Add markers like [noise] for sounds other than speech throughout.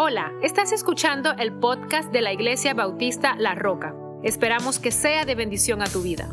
Hola, estás escuchando el podcast de la Iglesia Bautista La Roca. Esperamos que sea de bendición a tu vida.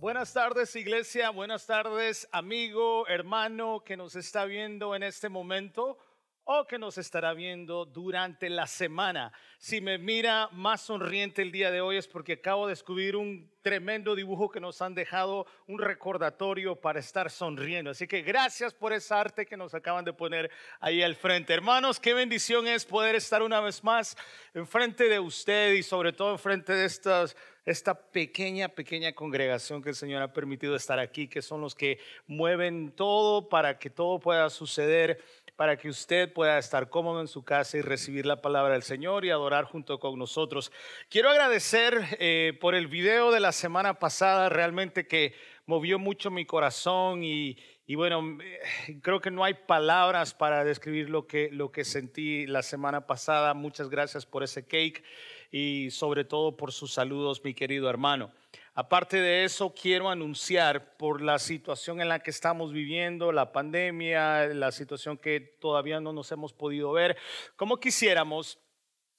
Buenas tardes iglesia, buenas tardes amigo, hermano que nos está viendo en este momento o que nos estará viendo durante la semana. Si me mira más sonriente el día de hoy es porque acabo de descubrir un tremendo dibujo que nos han dejado, un recordatorio para estar sonriendo. Así que gracias por esa arte que nos acaban de poner ahí al frente. Hermanos, qué bendición es poder estar una vez más enfrente de usted y sobre todo enfrente de estas esta pequeña, pequeña congregación que el Señor ha permitido estar aquí, que son los que mueven todo para que todo pueda suceder para que usted pueda estar cómodo en su casa y recibir la palabra del Señor y adorar junto con nosotros. Quiero agradecer eh, por el video de la semana pasada, realmente que movió mucho mi corazón y, bueno, eh, creo que no hay palabras para describir lo que, lo que sentí la semana pasada. Muchas gracias por ese cake y sobre todo por sus saludos, mi querido hermano. Aparte de eso, quiero anunciar por la situación en la que estamos viviendo, la pandemia, la situación que todavía no nos hemos podido ver, como quisiéramos.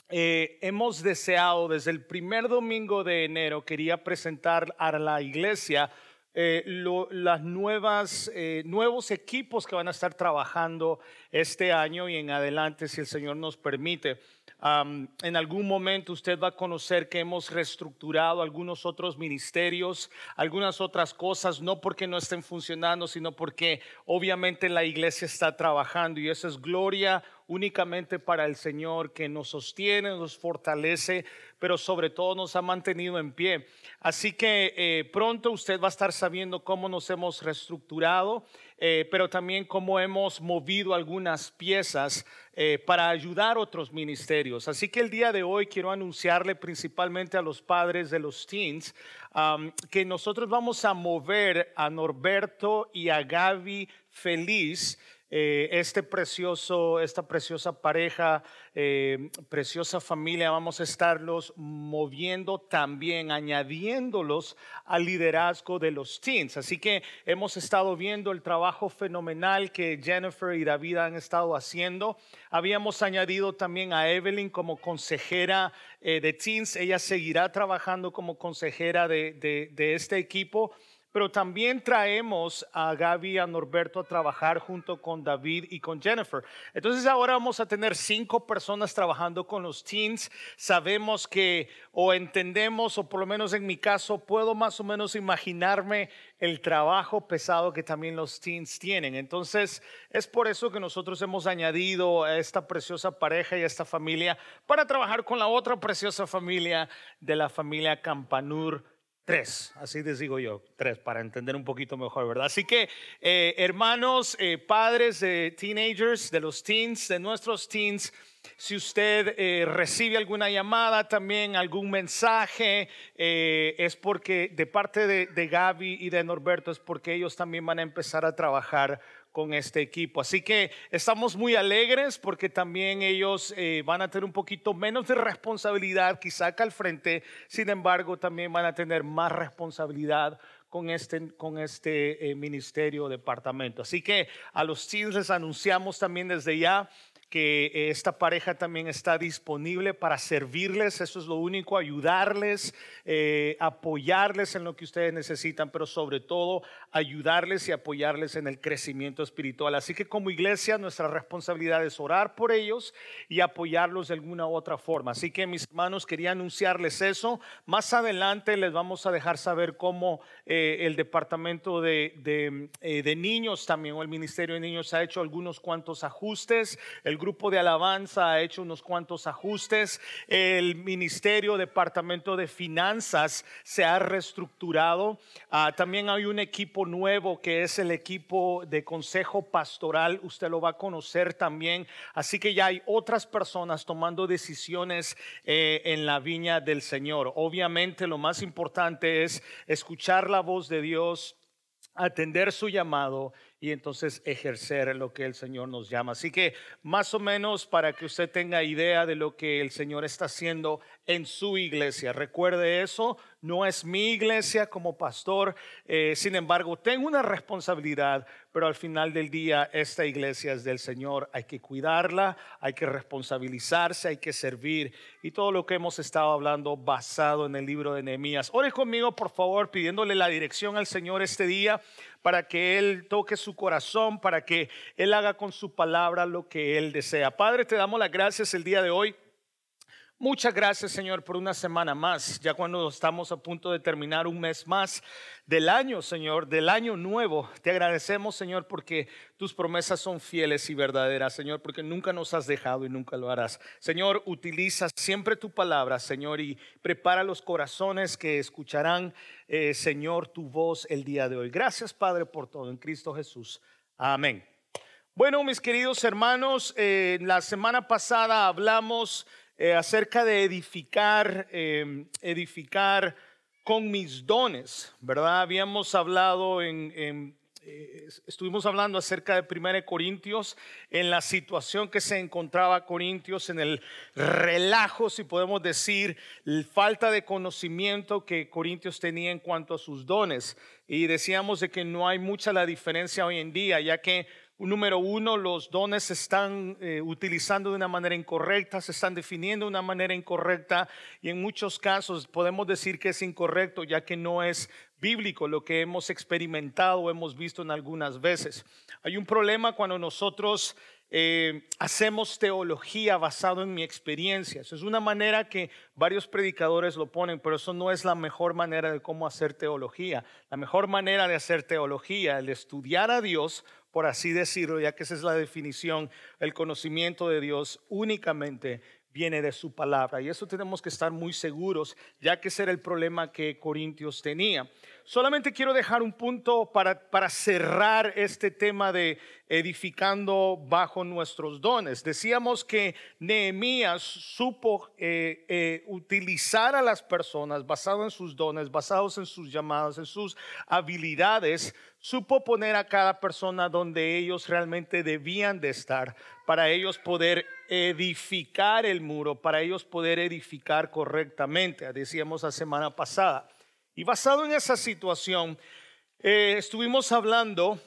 Eh, hemos deseado desde el primer domingo de enero, quería presentar a la iglesia eh, las nuevas, eh, nuevos equipos que van a estar trabajando este año y en adelante, si el Señor nos permite en algún momento usted va a conocer que hemos reestructurado algunos otros ministerios, algunas otras cosas, no porque no estén funcionando, sino porque obviamente la iglesia está trabajando y eso es gloria únicamente para el Señor que nos sostiene, nos fortalece, pero sobre todo nos ha mantenido en pie. Así que eh, pronto usted va a estar sabiendo cómo nos hemos reestructurado. Eh, pero también cómo hemos movido algunas piezas eh, para ayudar a otros ministerios. Así que el día de hoy quiero anunciarle principalmente a los padres de los teens que nosotros vamos a mover a Norberto y a Gaby Feliz eh, este precioso, esta preciosa pareja, eh, preciosa familia, vamos a estarlos moviendo también, añadiéndolos al liderazgo de los teens. Así que hemos estado viendo el trabajo fenomenal que Jennifer y David han estado haciendo. Habíamos añadido también a Evelyn como consejera eh, de teens. Ella seguirá trabajando como consejera de, de este equipo pero también traemos a Gaby y a Norberto a trabajar junto con David y con Jennifer. Entonces ahora vamos a tener cinco personas trabajando con los teens. Sabemos que o entendemos, o por lo menos en mi caso, puedo más o menos imaginarme el trabajo pesado que también los teens tienen. Entonces es por eso que nosotros hemos añadido a esta preciosa pareja y a esta familia para trabajar con la otra preciosa familia de la familia Campanur Tres, así les digo yo, tres, para entender un poquito mejor, ¿verdad? Así que, eh, hermanos, eh, padres de teenagers, de los teens, de nuestros teens, si usted eh, recibe alguna llamada, también algún mensaje, es porque de parte de, de Gaby y de Norberto, es porque ellos también van a empezar a trabajar con este equipo. Así que estamos muy alegres porque también ellos eh, van a tener un poquito menos de responsabilidad quizá acá al frente, sin embargo también van a tener más responsabilidad con este, con este eh, ministerio departamento. Así que a los teams les anunciamos también desde ya que eh, esta pareja también está disponible para servirles, eso es lo único, ayudarles, eh, apoyarles en lo que ustedes necesitan, pero sobre todo ayudarles y apoyarles en el crecimiento espiritual. Así que como iglesia nuestra responsabilidad es orar por ellos y apoyarlos de alguna otra forma. Así que mis hermanos, quería anunciarles eso. Más adelante les vamos a dejar saber cómo eh, el departamento de, de, niños también o el ministerio de niños ha hecho algunos cuantos ajustes. Grupo de alabanza ha hecho unos cuantos ajustes, el ministerio, departamento de finanzas se ha reestructurado, ah, también hay un equipo nuevo que es el equipo de consejo pastoral, usted lo va a conocer también, así que ya hay otras personas tomando decisiones eh, en la viña del Señor. Obviamente lo más importante es escuchar la voz de Dios atender su llamado y entonces ejercer lo que el Señor nos llama. Así que más o menos para que usted tenga idea de lo que el Señor está haciendo en su iglesia. Recuerde eso, no es mi iglesia como pastor, eh, sin embargo tengo una responsabilidad, pero al final del día esta iglesia es del Señor, hay que cuidarla, hay que responsabilizarse, hay que servir y todo lo que hemos estado hablando basado en el libro de Nehemías. Ore conmigo por favor pidiéndole la dirección al Señor este día para que Él toque su corazón, para que Él haga con su palabra lo que Él desea. Padre, te damos las gracias el día de hoy. Muchas gracias, Señor, por una semana más, ya cuando estamos a punto de terminar un mes más del año, Señor, del año nuevo. Te agradecemos, Señor, porque tus promesas son fieles y verdaderas, Señor, porque nunca nos has dejado y nunca lo harás. Señor, utiliza siempre tu palabra, Señor, y prepara los corazones que escucharán, eh, Señor, tu voz el día de hoy. Gracias, Padre, por todo. En Cristo Jesús. Amén. Bueno, mis queridos hermanos, eh, la semana pasada hablamos eh, acerca de edificar, em, edificar con mis dones, ¿verdad? Habíamos hablado eh, estuvimos hablando acerca de 1 Corintios, en la situación que se encontraba Corintios, en el relajo, si podemos decir, falta de conocimiento que Corintios tenía en cuanto a sus dones. Y decíamos de que no hay mucha la diferencia hoy en día, ya que Número uno, los dones se están eh, utilizando de una manera incorrecta, se están definiendo de una manera incorrecta y en muchos casos podemos decir que es incorrecto ya que no es bíblico lo que hemos experimentado o hemos visto en algunas veces. Hay un problema cuando nosotros eh, hacemos teología basado en mi experiencia. Eso es una manera que varios predicadores lo ponen, pero eso no es la mejor manera de cómo hacer teología. La mejor manera de hacer teología, el estudiar a Dios por así decirlo, ya que esa es la definición, el conocimiento de Dios únicamente viene de su palabra. Y eso tenemos que estar muy seguros, ya que ese era el problema que Corintios tenía. Solamente quiero dejar un punto para, para cerrar este tema de edificando bajo nuestros dones. Decíamos que Nehemías supo eh, eh, utilizar a las personas basado en sus dones, basados en sus llamadas, en sus habilidades, supo poner a cada persona donde ellos realmente debían de estar para ellos poder edificar el muro, para ellos poder edificar correctamente, decíamos la semana pasada. Y basado en esa situación, eh, estuvimos hablando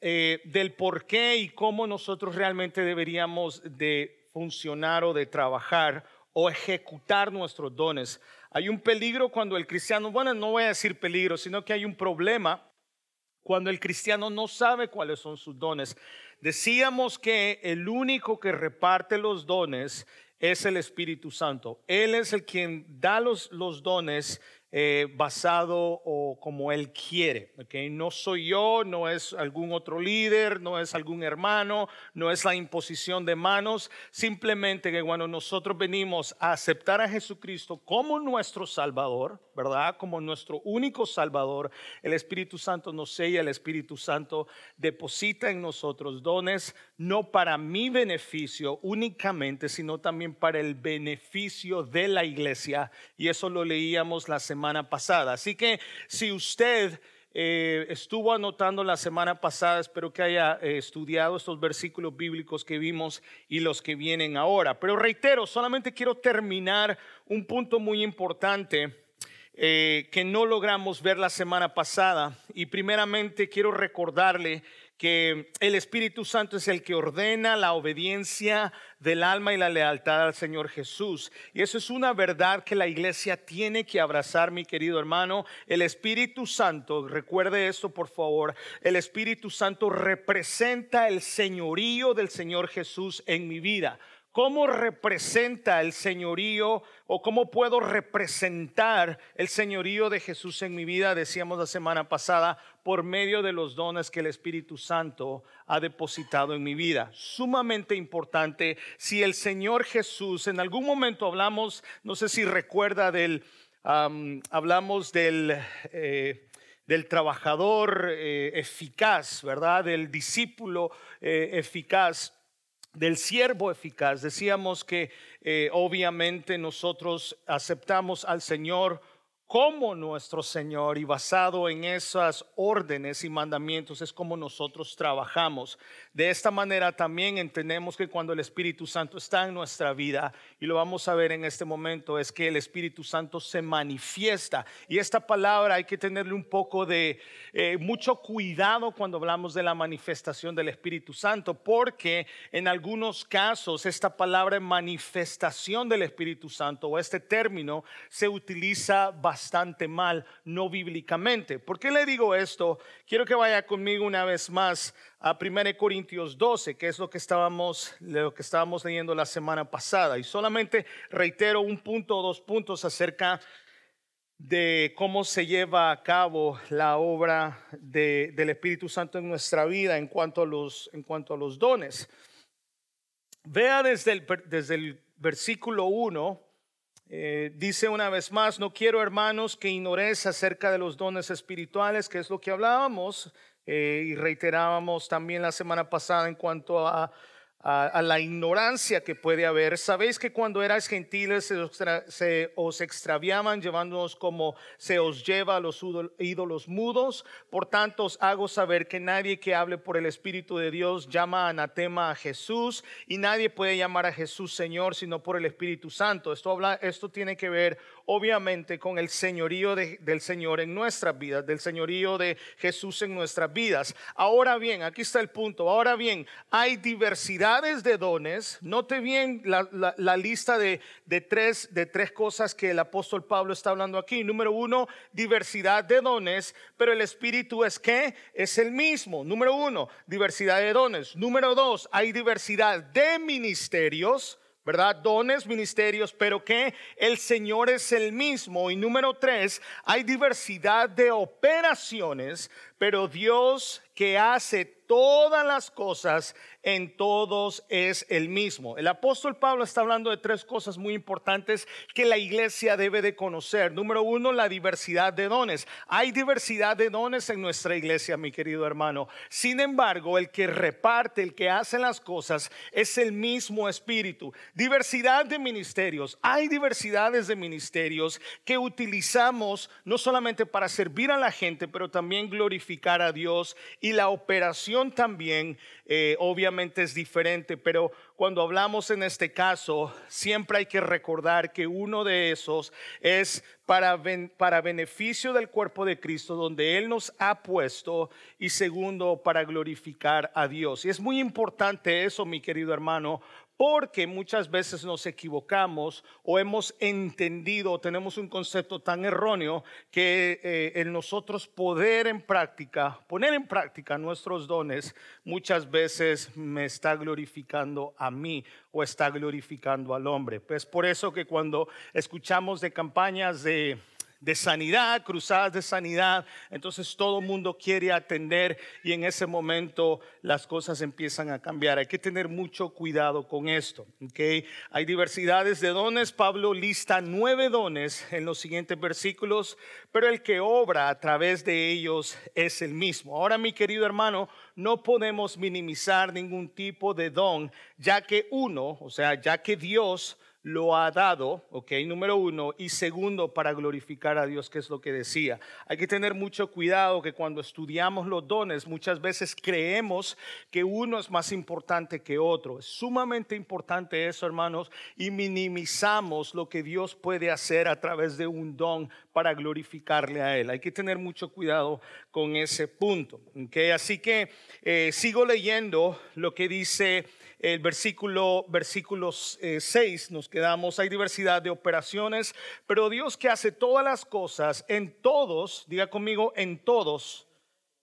eh, del por qué y cómo nosotros realmente deberíamos de funcionar o de trabajar o ejecutar nuestros dones. Hay un peligro cuando el cristiano, bueno, no voy a decir peligro, sino que hay un problema cuando el cristiano no sabe cuáles son sus dones. Decíamos que el único que reparte los dones es el Espíritu Santo. Él es el quien da los, los dones eh, basado o como Él quiere. ¿okay? No soy yo, no es algún otro líder, no es algún hermano, no es la imposición de manos. Simplemente que cuando nosotros venimos a aceptar a Jesucristo como nuestro Salvador, ¿verdad? Como nuestro único Salvador, el Espíritu Santo nos sella, el Espíritu Santo deposita en nosotros dones, no para mi beneficio únicamente, sino también para el beneficio de la iglesia. Y eso lo leíamos la semana pasada. Así que si usted eh, estuvo anotando la semana pasada, espero que haya eh, estudiado estos versículos bíblicos que vimos y los que vienen ahora. Pero reitero, solamente quiero terminar un punto muy importante. Eh, que no logramos ver la semana pasada y primeramente quiero recordarle que el Espíritu Santo es el que ordena la obediencia del alma y la lealtad al Señor Jesús. Y eso es una verdad que la iglesia tiene que abrazar, mi querido hermano. El Espíritu Santo, recuerde esto por favor, el Espíritu Santo representa el señorío del Señor Jesús en mi vida. ¿Cómo representa el señorío o cómo puedo representar el señorío de Jesús en mi vida? Decíamos la semana pasada, por medio de los dones que el Espíritu Santo ha depositado en mi vida. Sumamente importante. Si el Señor Jesús, en algún momento hablamos, no sé si recuerda del, hablamos del... Eh, del trabajador eh, eficaz, ¿verdad? Del discípulo eh, eficaz del siervo eficaz. Decíamos que obviamente nosotros aceptamos al Señor como nuestro Señor y basado en esas órdenes y mandamientos es como nosotros trabajamos. De esta manera también entendemos que cuando el Espíritu Santo está en nuestra vida, y lo vamos a ver en este momento, es que el Espíritu Santo se manifiesta. Y esta palabra hay que tenerle un poco de eh, mucho cuidado cuando hablamos de la manifestación del Espíritu Santo, porque en algunos casos esta palabra manifestación del Espíritu Santo o este término se utiliza bastante bastante mal, no bíblicamente. ¿Por qué le digo esto? Quiero que vaya conmigo una vez más a 1 Corintios 12, que es lo que estábamos, lo que estábamos leyendo la semana pasada. Y solamente reitero un punto o dos puntos acerca de cómo se lleva a cabo la obra del Espíritu Santo en nuestra vida en cuanto a los, en cuanto a los dones. Vea desde el, desde el versículo 1 eh, dice una vez más, no quiero hermanos que ignoréis acerca de los dones espirituales, que es lo que hablábamos eh, y reiterábamos también la semana pasada en cuanto a a, la ignorancia que puede haber. Sabéis que cuando erais gentiles se, os extraviaban llevándonos como se os lleva a los ídolos mudos. Por tanto os hago saber que nadie que hable por el Espíritu de Dios llama anatema a Jesús y nadie puede llamar a Jesús Señor sino por el Espíritu Santo. Esto, habla, esto tiene que ver obviamente con el señorío del Señor en nuestras vidas, del señorío de Jesús en nuestras vidas. Ahora bien, aquí está el punto. Ahora bien, hay diversidad de dones, note bien la, lista de, tres, de tres cosas que el apóstol Pablo está hablando aquí. Número uno, diversidad de dones, pero el Espíritu es que es el mismo. Número uno, diversidad de dones. Número dos, hay diversidad de ministerios. ¿verdad? Dones, ministerios, pero que el Señor es el mismo. Y número tres, hay diversidad de operaciones, pero Dios que hace todas las cosas en todos es el mismo. El apóstol Pablo está hablando de tres cosas muy importantes que la iglesia debe de conocer. Número uno, la diversidad de dones. Hay diversidad de dones en nuestra iglesia, mi querido hermano. Sin embargo, el que reparte, el que hace las cosas, es el mismo espíritu. Diversidad de ministerios. Hay diversidades de ministerios que utilizamos no solamente para servir a la gente, pero también glorificar a Dios y la operación también eh, obviamente es diferente, pero cuando hablamos en este caso, siempre hay que recordar que uno de esos es para, para beneficio del cuerpo de Cristo, donde Él nos ha puesto, y segundo, para glorificar a Dios. Y es muy importante eso, mi querido hermano, porque muchas veces nos equivocamos o hemos entendido o tenemos un concepto tan erróneo que eh, en nosotros poder en práctica, poner en práctica nuestros dones, muchas veces me está glorificando a mí o está glorificando al hombre. Pues por eso que cuando escuchamos de campañas de de sanidad, cruzadas de sanidad. Entonces todo el mundo quiere atender y en ese momento las cosas empiezan a cambiar. Hay que tener mucho cuidado con esto. ¿okay? Hay diversidades de dones. Pablo lista nueve dones en los siguientes versículos, pero el que obra a través de ellos es el mismo. Ahora, mi querido hermano, no podemos minimizar ningún tipo de don, ya que uno, o sea, ya que Dios lo ha dado, ok, número uno, y segundo, para glorificar a Dios, que es lo que decía. Hay que tener mucho cuidado que cuando estudiamos los dones, muchas veces creemos que uno es más importante que otro. Es sumamente importante eso, hermanos, y minimizamos lo que Dios puede hacer a través de un don para glorificarle a Él. Hay que tener mucho cuidado con ese punto, ok. Así que eh, sigo leyendo lo que dice el versículo, versículo 6 eh, nos quedamos, hay diversidad de operaciones, pero Dios que hace todas las cosas en todos, diga conmigo, en todos,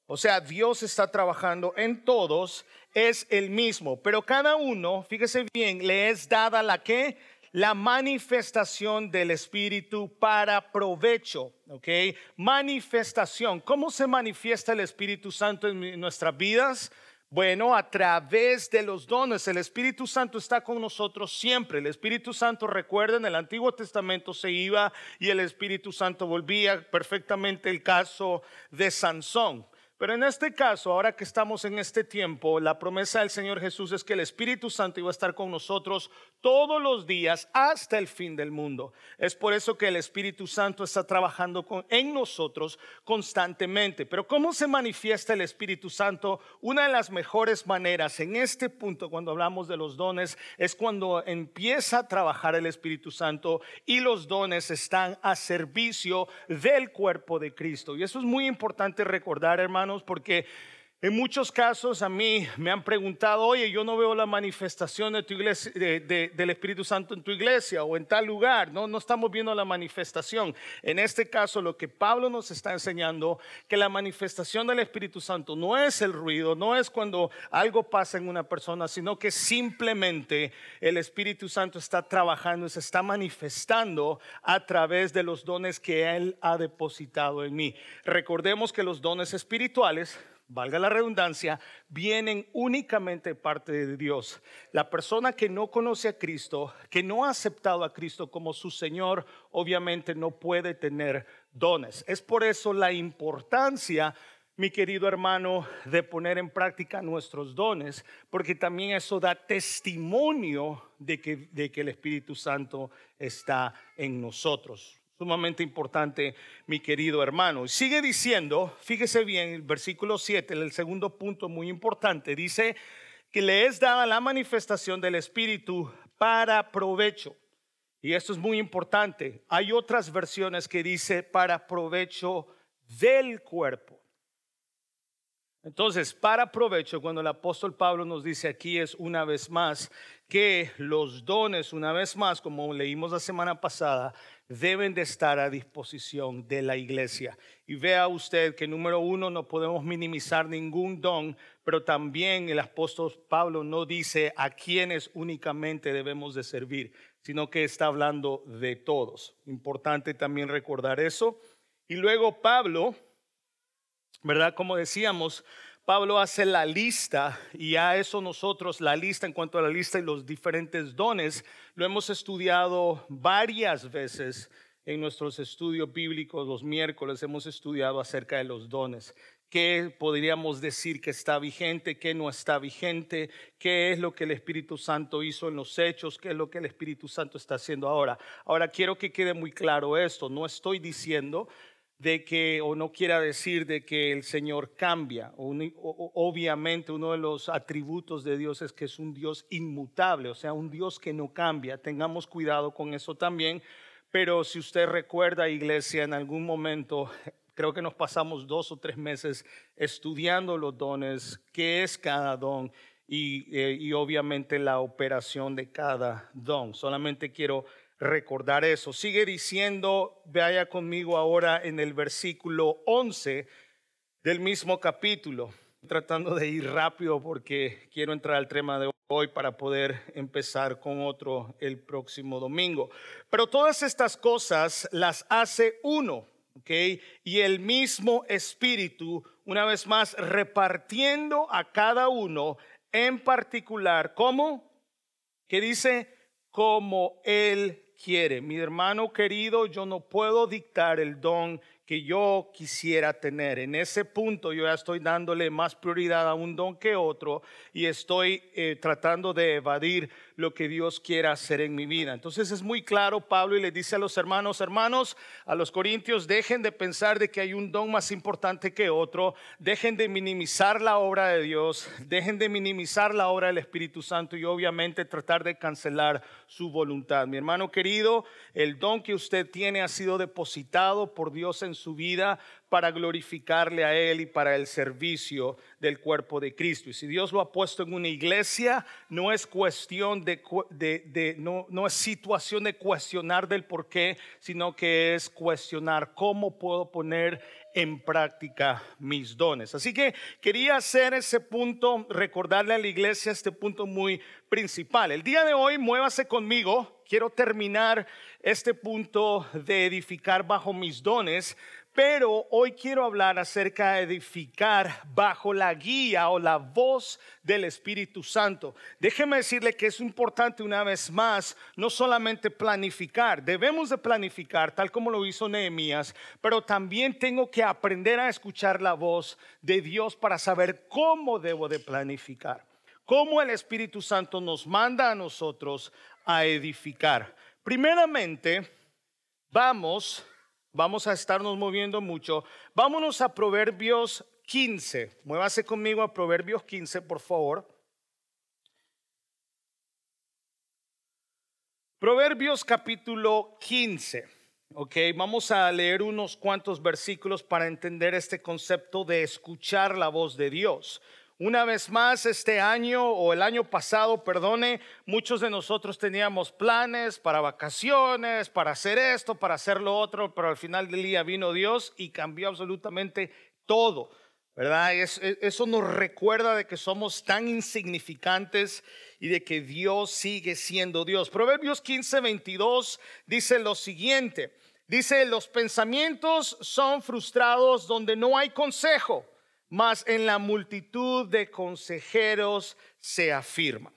o sea, Dios está trabajando en todos, es el mismo, pero cada uno, fíjese bien, le es dada la que la manifestación del Espíritu para provecho, ¿ok? Manifestación. ¿Cómo se manifiesta el Espíritu Santo en nuestras vidas? Bueno, a través de los dones, el Espíritu Santo está con nosotros siempre. El Espíritu Santo, recuerden, en el Antiguo Testamento se iba y el Espíritu Santo volvía perfectamente el caso de Sansón. Pero en este caso, ahora que estamos en este tiempo, la promesa del Señor Jesús es que el Espíritu Santo iba a estar con nosotros todos los días hasta el fin del mundo. Es por eso que el Espíritu Santo está trabajando en nosotros constantemente. Pero ¿cómo se manifiesta el Espíritu Santo? Una de las mejores maneras en este punto, cuando hablamos de los dones, es cuando empieza a trabajar el Espíritu Santo y los dones están a servicio del cuerpo de Cristo. Y eso es muy importante recordar, hermano porque en muchos casos a mí me han preguntado, oye, yo no veo la manifestación de del Espíritu Santo en tu iglesia o en tal lugar, no, no estamos viendo la manifestación. En este caso, lo que Pablo nos está enseñando, que la manifestación del Espíritu Santo no es el ruido, no es cuando algo pasa en una persona, sino que simplemente el Espíritu Santo está trabajando, se está manifestando a través de los dones que Él ha depositado en mí. Recordemos que los dones espirituales valga la redundancia, vienen únicamente de parte de Dios. La persona que no conoce a Cristo, que no ha aceptado a Cristo como su Señor, obviamente no puede tener dones. Es por eso la importancia, mi querido hermano, de poner en práctica nuestros dones, porque también eso da testimonio de que, de que el Espíritu Santo está en nosotros sumamente importante, mi querido hermano. Sigue diciendo, fíjese bien, el versículo 7, el segundo punto muy importante, dice que le es dada la manifestación del Espíritu para provecho. Y esto es muy importante. Hay otras versiones que dice para provecho del cuerpo. Entonces, para provecho, cuando el apóstol Pablo nos dice aquí es una vez más que los dones, una vez más, como leímos la semana pasada, deben de estar a disposición de la iglesia. Y vea usted que número uno, no podemos minimizar ningún don, pero también el apóstol Pablo no dice a quienes únicamente debemos de servir, sino que está hablando de todos. Importante también recordar eso. Y luego Pablo, ¿verdad? Como decíamos, Pablo hace la lista y a eso nosotros, la lista en cuanto a la lista y los diferentes dones, lo hemos estudiado varias veces en nuestros estudios bíblicos. Los miércoles hemos estudiado acerca de los dones. ¿Qué podríamos decir que está vigente, qué no está vigente? ¿Qué es lo que el Espíritu Santo hizo en los hechos? ¿Qué es lo que el Espíritu Santo está haciendo ahora? Ahora quiero que quede muy claro esto. No estoy diciendo de que, o no quiera decir de que el Señor cambia. obviamente uno de los atributos de Dios es que es un Dios inmutable, o sea, un Dios que no cambia. Tengamos cuidado con eso también. Pero si usted recuerda, iglesia, en algún momento, [laughs] creo que nos pasamos dos o tres meses estudiando los dones, qué es cada don y, eh, y obviamente la operación de cada don. Solamente quiero recordar eso. Sigue diciendo, vaya conmigo ahora en el versículo 11 del mismo capítulo, tratando de ir rápido porque quiero entrar al tema de hoy para poder empezar con otro el próximo domingo. Pero todas estas cosas las hace uno, ¿ok? Y el mismo Espíritu, una vez más, repartiendo a cada uno en particular, ¿cómo? Que dice, como Él quiere. Mi hermano querido, yo no puedo dictar el don que yo quisiera tener. En ese punto yo ya estoy dándole más prioridad a un don que otro y estoy eh, tratando de evadir lo que Dios quiera hacer en mi vida. Entonces es muy claro Pablo y le dice a los hermanos, hermanos, a los corintios, dejen de pensar de que hay un don más importante que otro, dejen de minimizar la obra de Dios, dejen de minimizar la obra del Espíritu Santo y obviamente tratar de cancelar su voluntad. Mi hermano querido, el don que usted tiene ha sido depositado por Dios en su vida para glorificarle a Él y para el servicio del cuerpo de Cristo. Y si Dios lo ha puesto en una iglesia, no es cuestión de, de, no, no es situación de cuestionar del por qué, sino que es cuestionar cómo puedo poner en práctica mis dones. Así que quería hacer ese punto, recordarle a la iglesia este punto muy principal. El día de hoy, muévase conmigo. Quiero terminar este punto de edificar bajo mis dones pero hoy quiero hablar acerca de edificar bajo la guía o la voz del Espíritu Santo. Déjeme decirle que es importante una vez más no solamente planificar, debemos de planificar tal como lo hizo Nehemías, pero también tengo que aprender a escuchar la voz de Dios para saber cómo debo de planificar, cómo el Espíritu Santo nos manda a nosotros a edificar. Primeramente, vamos vamos a estarnos moviendo mucho. Vámonos a Proverbios 15. Muévase conmigo a Proverbios 15, por favor. Proverbios capítulo 15. Ok, vamos a leer unos cuantos versículos para entender este concepto de escuchar la voz de Dios. Una vez más, este año o el año pasado, perdone, muchos de nosotros teníamos planes para vacaciones, para hacer esto, para hacer lo otro, pero al final del día vino Dios y cambió absolutamente todo, ¿verdad? eso nos recuerda de que somos tan insignificantes y de que Dios sigue siendo Dios. Proverbios 15, 22 dice lo siguiente, dice, los pensamientos son frustrados donde no hay consejo mas en la multitud de consejeros se afirma.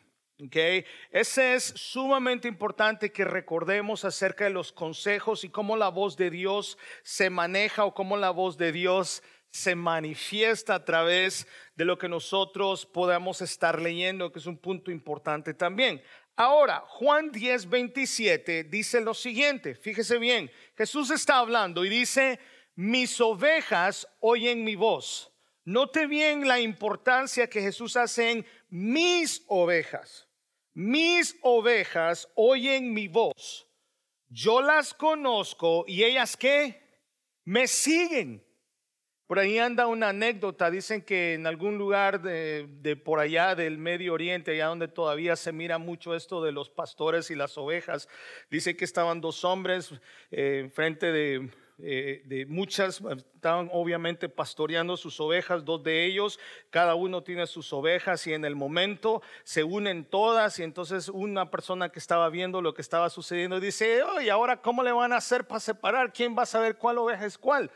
Okay. Ese es sumamente importante que recordemos acerca de los consejos y cómo la voz de Dios se maneja o cómo la voz de Dios se manifiesta a través de lo que nosotros podamos estar leyendo, que es un punto importante también. Ahora, Juan 10, 27 dice lo siguiente, fíjese bien, Jesús está hablando y dice, mis ovejas oyen mi voz Note bien la importancia que Jesús hace en mis ovejas. Mis ovejas oyen mi voz. Yo las conozco y ellas qué? Me siguen. Por ahí anda una anécdota, dicen que en algún lugar de, por allá del Medio Oriente, allá donde todavía se mira mucho esto de los pastores y las ovejas, dice que estaban dos hombres eh, frente de eh, de muchas, estaban obviamente pastoreando sus ovejas, dos de ellos, cada uno tiene sus ovejas y en el momento se unen todas y entonces una persona que estaba viendo lo que estaba sucediendo dice, oye, ahora cómo le van a hacer para separar? ¿Quién va a saber cuál oveja es cuál?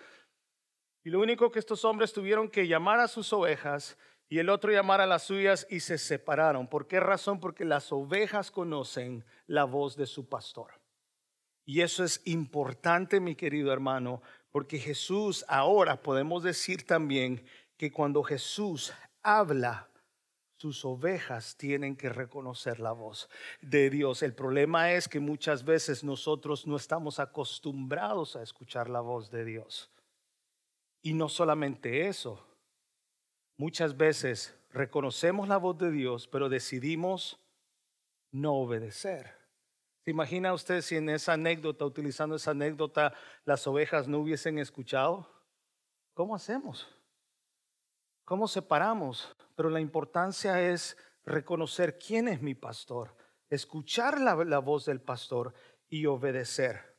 Y lo único que estos hombres tuvieron que llamar a sus ovejas y el otro llamar a las suyas y se separaron. ¿Por qué razón? Porque las ovejas conocen la voz de su pastor. Y eso es importante, mi querido hermano, porque Jesús ahora podemos decir también que cuando Jesús habla, sus ovejas tienen que reconocer la voz de Dios. El problema es que muchas veces nosotros no estamos acostumbrados a escuchar la voz de Dios. Y no solamente eso, muchas veces reconocemos la voz de Dios, pero decidimos no obedecer. ¿Se imagina usted si en esa anécdota, utilizando esa anécdota, las ovejas no hubiesen escuchado? ¿Cómo hacemos? ¿Cómo separamos? Pero la importancia es reconocer quién es mi pastor, escuchar la, la voz del pastor y obedecer.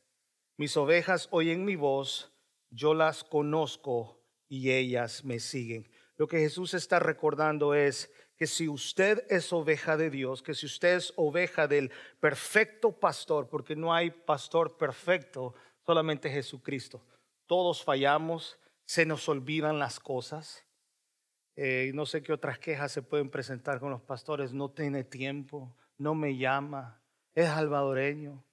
Mis ovejas oyen mi voz, yo las conozco y ellas me siguen. Lo que Jesús está recordando es que si usted es oveja de Dios, que si usted es oveja del perfecto pastor, porque no hay pastor perfecto, solamente Jesucristo. Todos fallamos, se nos olvidan las cosas. Eh, no sé qué otras quejas se pueden presentar con los pastores. No tiene tiempo, no me llama, es salvadoreño,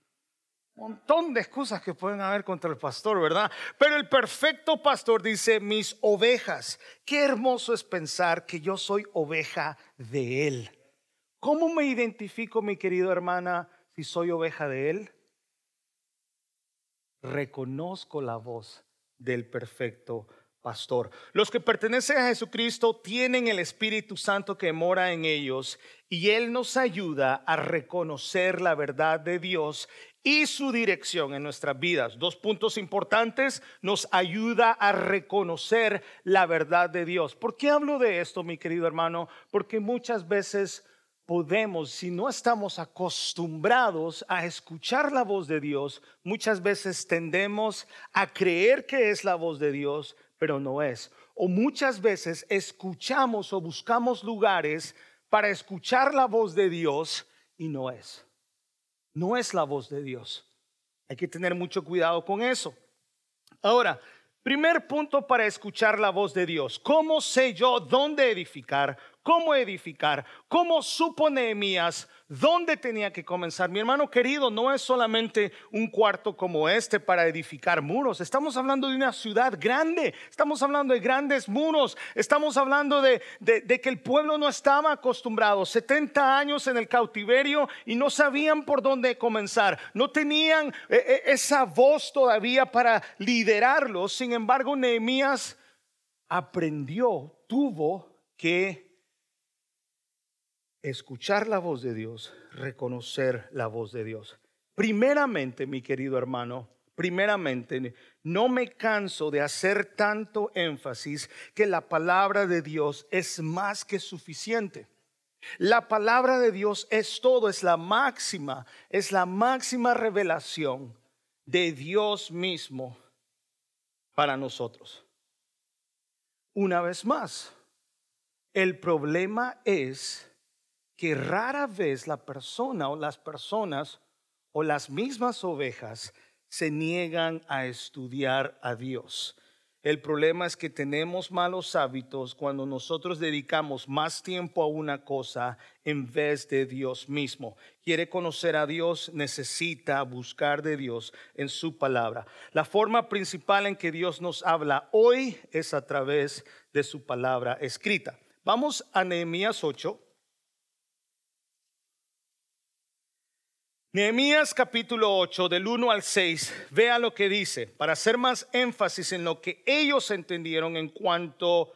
montón de excusas que pueden haber contra el pastor, ¿verdad? Pero el perfecto pastor dice, mis ovejas, qué hermoso es pensar que yo soy oveja de Él. ¿Cómo me identifico, mi querido hermana, si soy oveja de Él? Reconozco la voz del perfecto pastor. Los que pertenecen a Jesucristo tienen el Espíritu Santo que mora en ellos y Él nos ayuda a reconocer la verdad de Dios y su dirección en nuestras vidas. Dos puntos importantes, nos ayuda a reconocer la verdad de Dios. ¿Por qué hablo de esto, mi querido hermano? Porque muchas veces podemos, si no estamos acostumbrados a escuchar la voz de Dios, muchas veces tendemos a creer que es la voz de Dios, pero no es. O muchas veces escuchamos o buscamos lugares para escuchar la voz de Dios y no es no es la voz de Dios. Hay que tener mucho cuidado con eso. Ahora, Primer punto para escuchar la voz de Dios. ¿Cómo sé yo dónde edificar? ¿Cómo edificar? ¿Cómo supo Nehemías ¿Dónde tenía que comenzar? Mi hermano querido, no es solamente un cuarto como este para edificar muros. Estamos hablando de una ciudad grande. Estamos hablando de grandes muros. Estamos hablando de, que el pueblo no estaba acostumbrado. 70 años en el cautiverio y no sabían por dónde comenzar. No tenían eh, eh, esa voz todavía para liderarlos. Sin embargo, Nehemías aprendió, tuvo que escuchar la voz de Dios, reconocer la voz de Dios. Primeramente, mi querido hermano, primeramente, no me canso de hacer tanto énfasis que la palabra de Dios es más que suficiente. La palabra de Dios es todo, es la máxima, es la máxima revelación de Dios mismo para nosotros. Una vez más, el problema es que rara vez la persona o las personas o las mismas ovejas se niegan a estudiar a Dios. El problema es que tenemos malos hábitos cuando nosotros dedicamos más tiempo a una cosa en vez de Dios mismo. Quiere conocer a Dios, necesita buscar de Dios en su palabra. La forma principal en que Dios nos habla hoy es a través de su palabra escrita. Vamos a Nehemías 8. Nehemías capítulo 8, del 1 al 6, vea lo que dice, para hacer más énfasis en lo que ellos entendieron en cuanto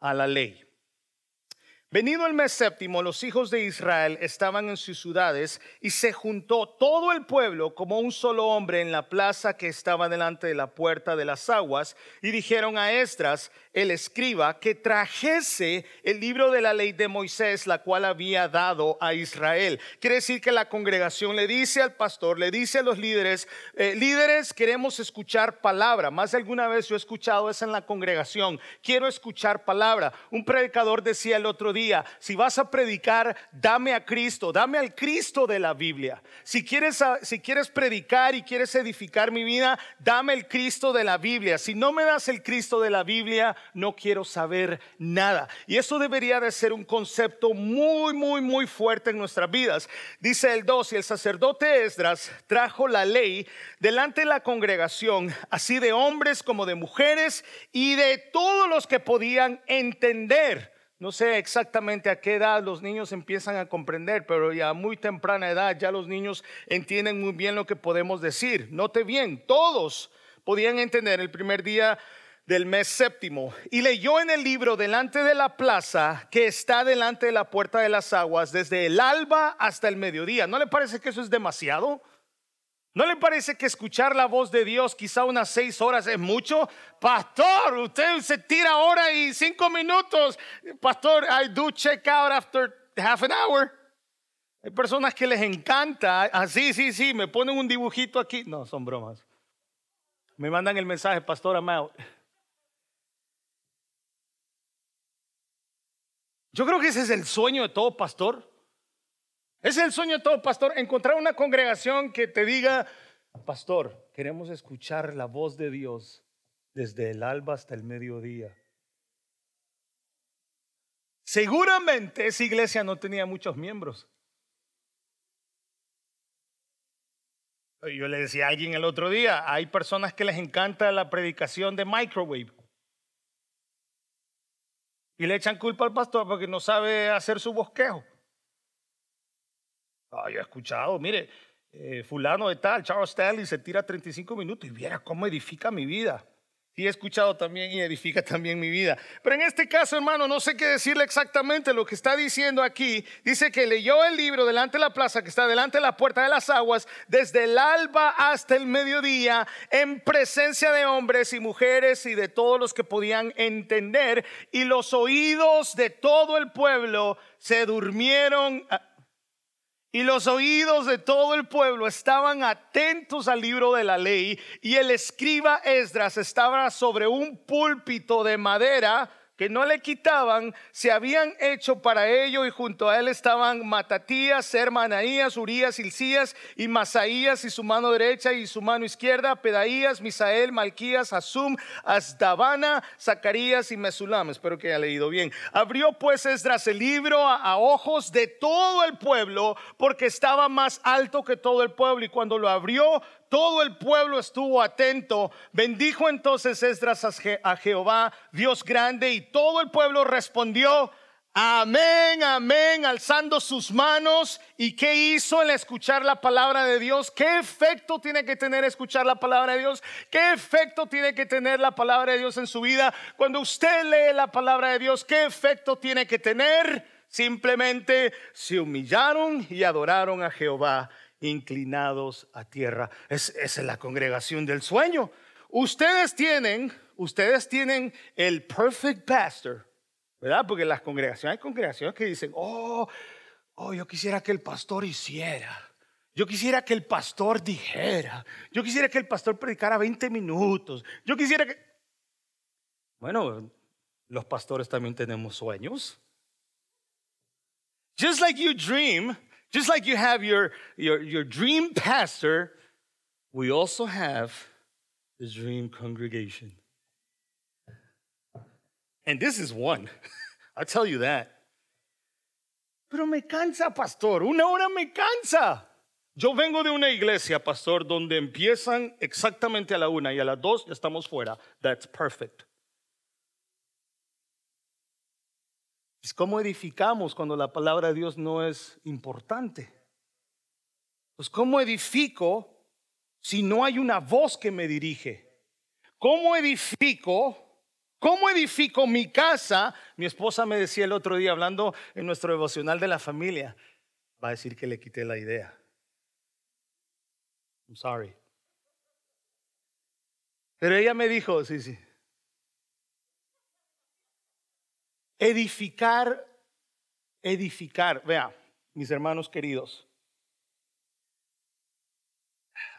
a la ley. Venido el mes séptimo, los hijos de Israel estaban en sus ciudades y se juntó todo el pueblo como un solo hombre en la plaza que estaba delante de la puerta de las aguas y dijeron a Esdras, el escriba, que trajese el libro de la ley de Moisés, la cual había dado a Israel. Quiere decir que la congregación le dice al pastor, le dice a los líderes, eh, líderes, queremos escuchar palabra. Más de alguna vez yo he escuchado eso en la congregación, quiero escuchar palabra. Un predicador decía el otro día, si vas a predicar, dame a Cristo, dame al Cristo de la Biblia. Si quieres, si quieres predicar y quieres edificar mi vida, dame el Cristo de la Biblia. Si no me das el Cristo de la Biblia, no quiero saber nada. Y eso debería de ser un concepto muy, muy, muy fuerte en nuestras vidas. Dice el 2, y el sacerdote Esdras trajo la ley delante de la congregación, así de hombres como de mujeres y de todos los que podían entender. No sé exactamente a qué edad los niños empiezan a comprender, pero ya a muy temprana edad ya los niños entienden muy bien lo que podemos decir. Note bien, todos podían entender el primer día del mes séptimo y leyó en el libro delante de la plaza que está delante de la puerta de las aguas desde el alba hasta el mediodía. ¿No le parece que eso es demasiado? ¿No le parece que escuchar la voz de Dios quizá unas seis horas es mucho? Pastor, usted se tira hora y cinco minutos. Pastor, I do check out after half an hour. Hay personas que les encanta, así, ah, sí, sí, me ponen un dibujito aquí. No, son bromas. Me mandan el mensaje, Pastor Amado. Yo creo que ese es el sueño de todo pastor. Es el sueño de todo pastor, encontrar una congregación que te diga, pastor, queremos escuchar la voz de Dios desde el alba hasta el mediodía. Seguramente esa iglesia no tenía muchos miembros. Yo le decía a alguien el otro día, hay personas que les encanta la predicación de microwave. Y le echan culpa al pastor porque no sabe hacer su bosquejo. Ah, yo he escuchado, mire, eh, fulano de tal, Charles Stanley se tira 35 minutos y viera cómo edifica mi vida. Y he escuchado también y edifica también mi vida. Pero en este caso, hermano, no sé qué decirle exactamente lo que está diciendo aquí. Dice que leyó el libro delante de la plaza que está delante de la puerta de las aguas, desde el alba hasta el mediodía, en presencia de hombres y mujeres y de todos los que podían entender. Y los oídos de todo el pueblo se durmieron y los oídos de todo el pueblo estaban atentos al libro de la ley y el escriba Esdras estaba sobre un púlpito de madera que no le quitaban, se habían hecho para ello y junto a él estaban Matatías, Hermanaías, Urías, Hilcías y Masaías y su mano derecha y su mano izquierda, Pedaías, Misael, Malquías, Asum, Asdabana, Zacarías y Mesulam. Espero que haya leído bien. Abrió pues Esdras el libro a ojos de todo el pueblo porque estaba más alto que todo el pueblo y cuando lo abrió todo el pueblo estuvo atento. Bendijo entonces Esdras a Jehová, Dios grande, y todo el pueblo respondió, amén, amén, alzando sus manos. ¿Y qué hizo el escuchar la palabra de Dios? ¿Qué efecto tiene que tener escuchar la palabra de Dios? ¿Qué efecto tiene que tener la palabra de Dios en su vida? Cuando usted lee la palabra de Dios, ¿qué efecto tiene que tener? Simplemente se humillaron y adoraron a Jehová inclinados a tierra. Es, esa es la congregación del sueño. Ustedes tienen, ustedes tienen el perfect pastor, ¿verdad? Porque las congregaciones, hay congregaciones que dicen, oh, oh, yo quisiera que el pastor hiciera. Yo quisiera que el pastor dijera. Yo quisiera que el pastor predicara 20 minutos. Yo quisiera que... Bueno, los pastores también tenemos sueños. Just like you dream, Just like you have your, your, your dream pastor, we also have the dream congregation. And this is one. [laughs] I'll tell you that. Pero me cansa, pastor. Una hora me cansa. Yo vengo de una iglesia, pastor, donde empiezan exactamente a la una y a las dos ya estamos fuera. That's perfect. ¿Cómo edificamos cuando la palabra de Dios no es importante? Pues ¿cómo edifico si no hay una voz que me dirige? ¿Cómo edifico? ¿Cómo edifico mi casa? Mi esposa me decía el otro día, hablando en nuestro devocional de la familia, va a decir que le quité la idea. I'm sorry. Pero ella me dijo, sí, sí, Edificar, edificar. Vea, mis hermanos queridos.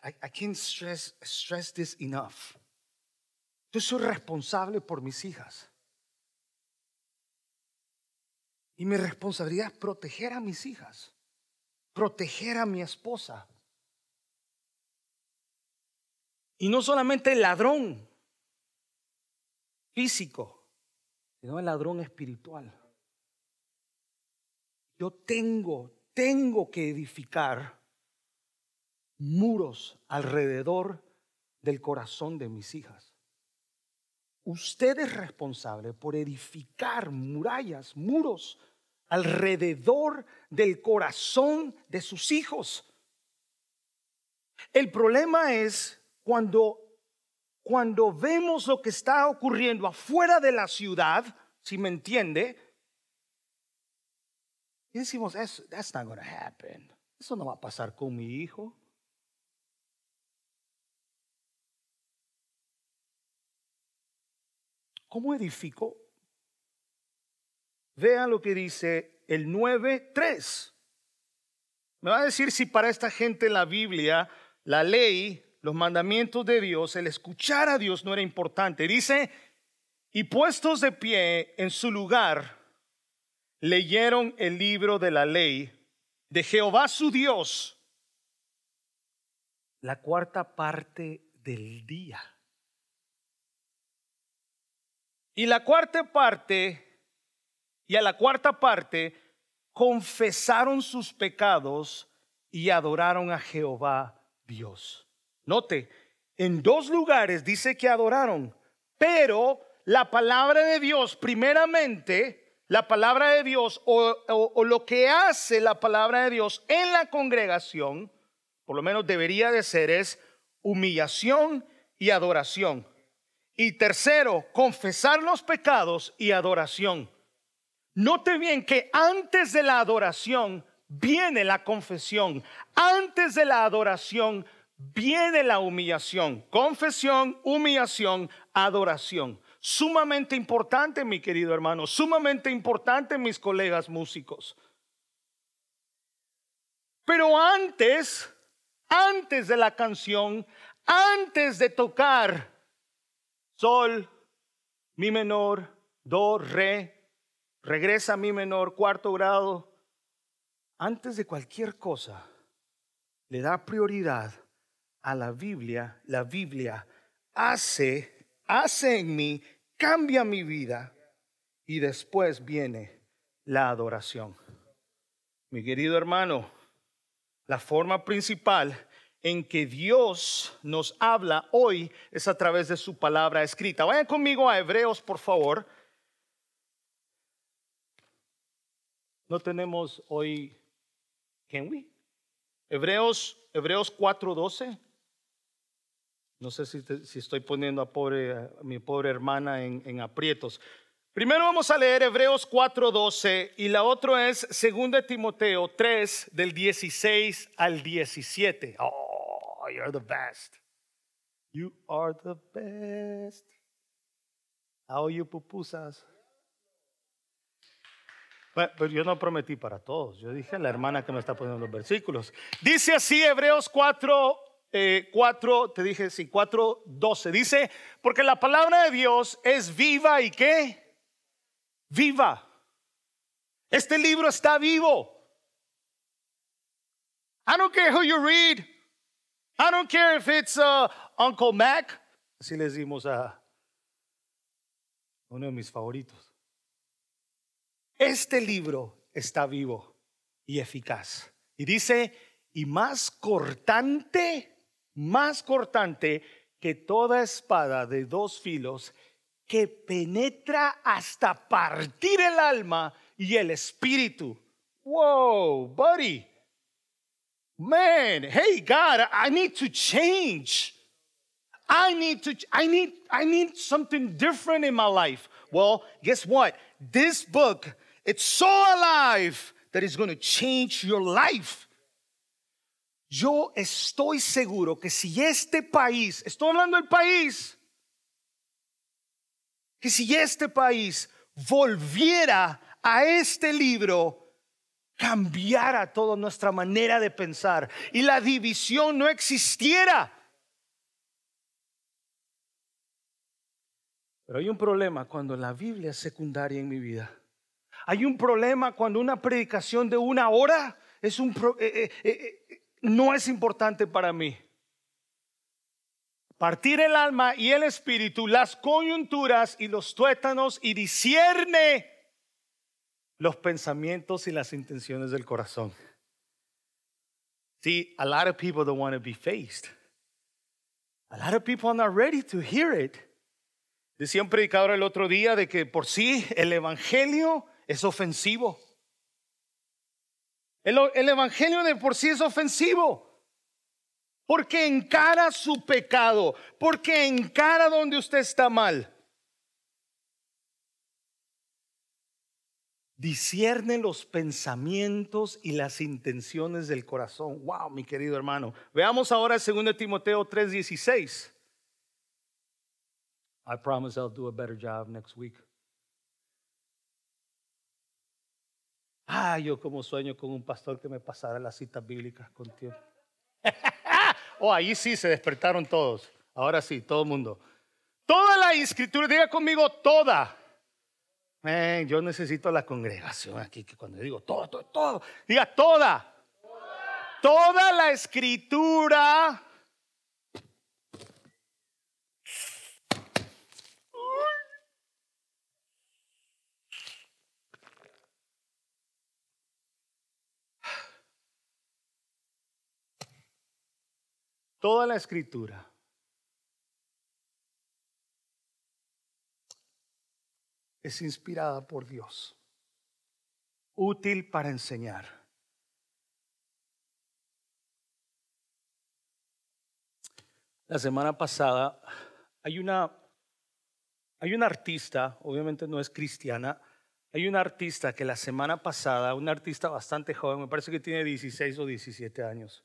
I, I can't stress, stress this enough. Yo soy responsable por mis hijas. Y mi responsabilidad es proteger a mis hijas, proteger a mi esposa. Y no solamente el ladrón físico, sino el ladrón espiritual. Yo tengo, tengo que edificar muros alrededor del corazón de mis hijas. Usted es responsable por edificar murallas, muros alrededor del corazón de sus hijos. El problema es cuando cuando vemos lo que está ocurriendo afuera de la ciudad, si me entiende, y decimos, that's not to happen. Eso no va a pasar con mi hijo. ¿Cómo edifico? Vean lo que dice el 9.3. Me va a decir si para esta gente la Biblia, la ley los mandamientos de Dios, el escuchar a Dios no era importante. Dice, y puestos de pie en su lugar, leyeron el libro de la ley de Jehová su Dios, la cuarta parte del día. Y la cuarta parte, y a la cuarta parte, confesaron sus pecados y adoraron a Jehová Dios. Note, en dos lugares dice que adoraron, pero la palabra de Dios, primeramente, la palabra de Dios o, lo que hace la palabra de Dios en la congregación, por lo menos debería de ser, es humillación y adoración. Y tercero, confesar los pecados y adoración. Note bien que antes de la adoración viene la confesión. Antes de la adoración viene la humillación, confesión, humillación, adoración. Sumamente importante, mi querido hermano, sumamente importante, mis colegas músicos. Pero antes, antes de la canción, antes de tocar sol, mi menor, do, re, regresa mi menor, cuarto grado. Antes de cualquier cosa, le da prioridad a la Biblia. La Biblia hace, hace en mí, cambia mi vida y después viene la adoración. Mi querido hermano, la forma principal en que Dios nos habla hoy es a través de su palabra escrita. Vayan conmigo a Hebreos, por favor. No tenemos hoy, can we? Hebreos, Hebreos 4:12. No sé si, si, estoy poniendo a, pobre, a mi pobre hermana en, en aprietos. Primero vamos a leer Hebreos 4:12 y la otra es 2 Timoteo 3 del 16 al 17. Oh, you're the best. You are the best. How you pupusas. Pero yo no prometí para todos. Yo dije a la hermana que me está poniendo los versículos. Dice así Hebreos 4 4, te dije, sí, 4, 12. Dice, porque la palabra de Dios es viva y qué? viva. Este libro está vivo. I don't care who you read. I don't care if it's uh, Uncle Mac. Así le decimos a uno de mis favoritos. Este libro está vivo y eficaz. Y dice, y más cortante, más cortante que toda espada de dos filos que penetra hasta partir el alma y el espíritu. Whoa, buddy. Man, hey God, I need to change. I need to I need I need something different in my life. Well, guess what? This book, it's so alive that it's going to change your life. Yo estoy seguro que si este país, estoy hablando del país, que si este país volviera a este libro, cambiara toda nuestra manera de pensar y la división no existiera. Pero hay un problema cuando la Biblia es secundaria en mi vida. Hay un problema cuando una predicación de una hora eh, eh, eh, no es importante para mí partir el alma y el espíritu, las coyunturas y los tuétanos y discierne los pensamientos y las intenciones del corazón. See, a lot of people don't want to be faced. A lot of people are not ready to hear it. Decía un predicador el otro día de que por sí el evangelio es ofensivo. El, el evangelio de por sí es ofensivo porque encara su pecado, porque encara donde usted está mal. Discierne los pensamientos y las intenciones del corazón. Wow, mi querido hermano. Veamos ahora 2 Timoteo 3:16. I promise I'll do a better job next week. Ah, yo como sueño con un pastor que me pasara las citas bíblicas con tiempo. [laughs] Oh, ahí sí se despertaron todos. Ahora sí, todo el mundo. Toda la escritura, diga conmigo toda. Yo necesito la congregación aquí, que cuando digo todo, todo, todo, diga toda. Toda la escritura. Toda la escritura es inspirada por Dios, útil para enseñar. La semana pasada hay una, hay una artista, obviamente no es cristiana, hay una artista que la semana pasada, una artista bastante joven, me parece que tiene 16 o 17 años,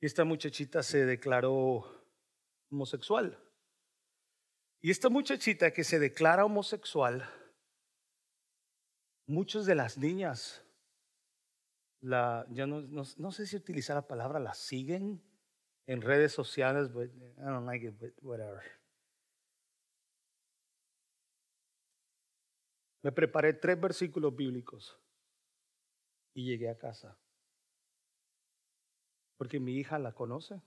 y esta muchachita se declaró homosexual. Y esta muchachita que se declara homosexual, muchas de las niñas, la, no, no, sé si utilizar la palabra, la siguen en redes sociales, but I don't like it, but whatever. Me preparé tres versículos bíblicos y llegué a casa. Porque mi hija la conoce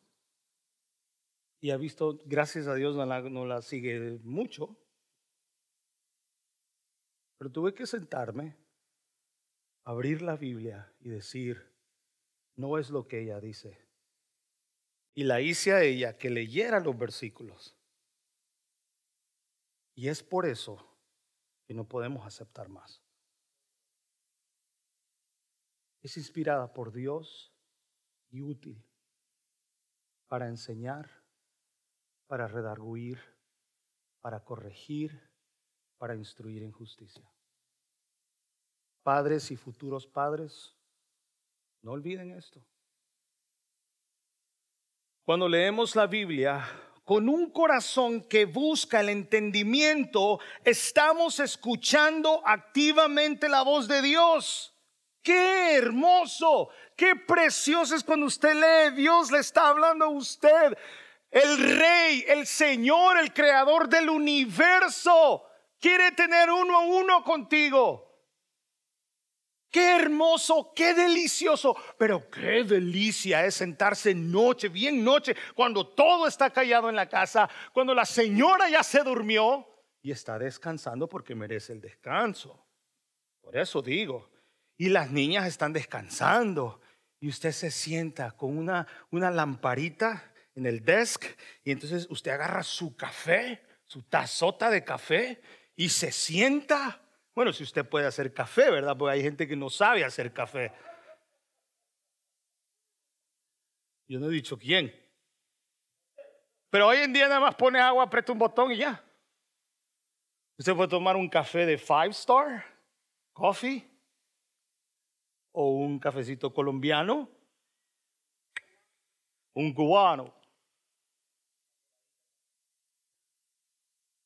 y ha visto, gracias a Dios no la, sigue mucho, pero tuve que sentarme, abrir la Biblia y decir, no es lo que ella dice. Y la hice a ella que leyera los versículos. Y es por eso que no podemos aceptar más. Es inspirada por Dios y útil para enseñar, para redarguir, para corregir, para instruir en justicia. Padres y futuros padres, no olviden esto. Cuando leemos la Biblia con un corazón que busca el entendimiento, estamos escuchando activamente la voz de Dios. Qué hermoso, qué precioso es cuando usted lee, Dios le está hablando a usted. El rey, el Señor, el creador del universo, quiere tener uno a uno contigo. Qué hermoso, qué delicioso, pero qué delicia es sentarse noche, bien noche, cuando todo está callado en la casa, cuando la señora ya se durmió y está descansando porque merece el descanso. Por eso digo, y las niñas están descansando y usted se sienta con una, una lamparita en el desk y entonces usted agarra su café, su tazota de café y se sienta bueno, si usted puede hacer café, ¿verdad? Porque hay gente que no sabe hacer café. Yo no he dicho quién. Pero hoy en día nada más pone agua, aprieta un botón y ya. Usted puede tomar un café de five star, coffee, o un cafecito colombiano, un cubano.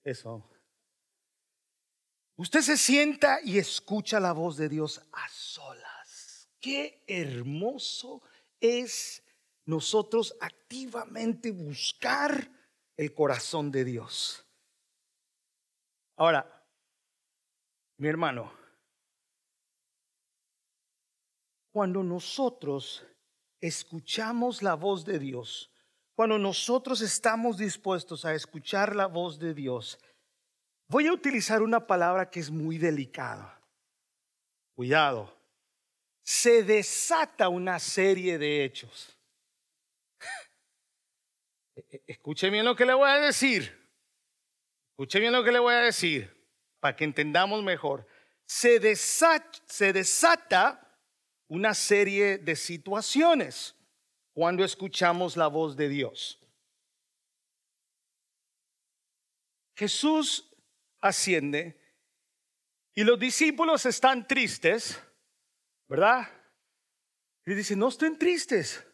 Eso. Usted se sienta y escucha la voz de Dios a solas. Qué hermoso es nosotros activamente buscar el corazón de Dios. Ahora, mi hermano, cuando nosotros escuchamos la voz de Dios, cuando nosotros estamos dispuestos a escuchar la voz de Dios, Voy a utilizar una palabra que es muy delicada. Cuidado. Se desata una serie de hechos. [laughs] E, e, escuche bien lo que le voy a decir. Escuche bien lo que le voy a decir para que entendamos mejor. Se desata, se desata una serie de situaciones cuando escuchamos la voz de Dios. Jesús asciende y los discípulos están tristes, ¿verdad? Y dice, no estén tristes,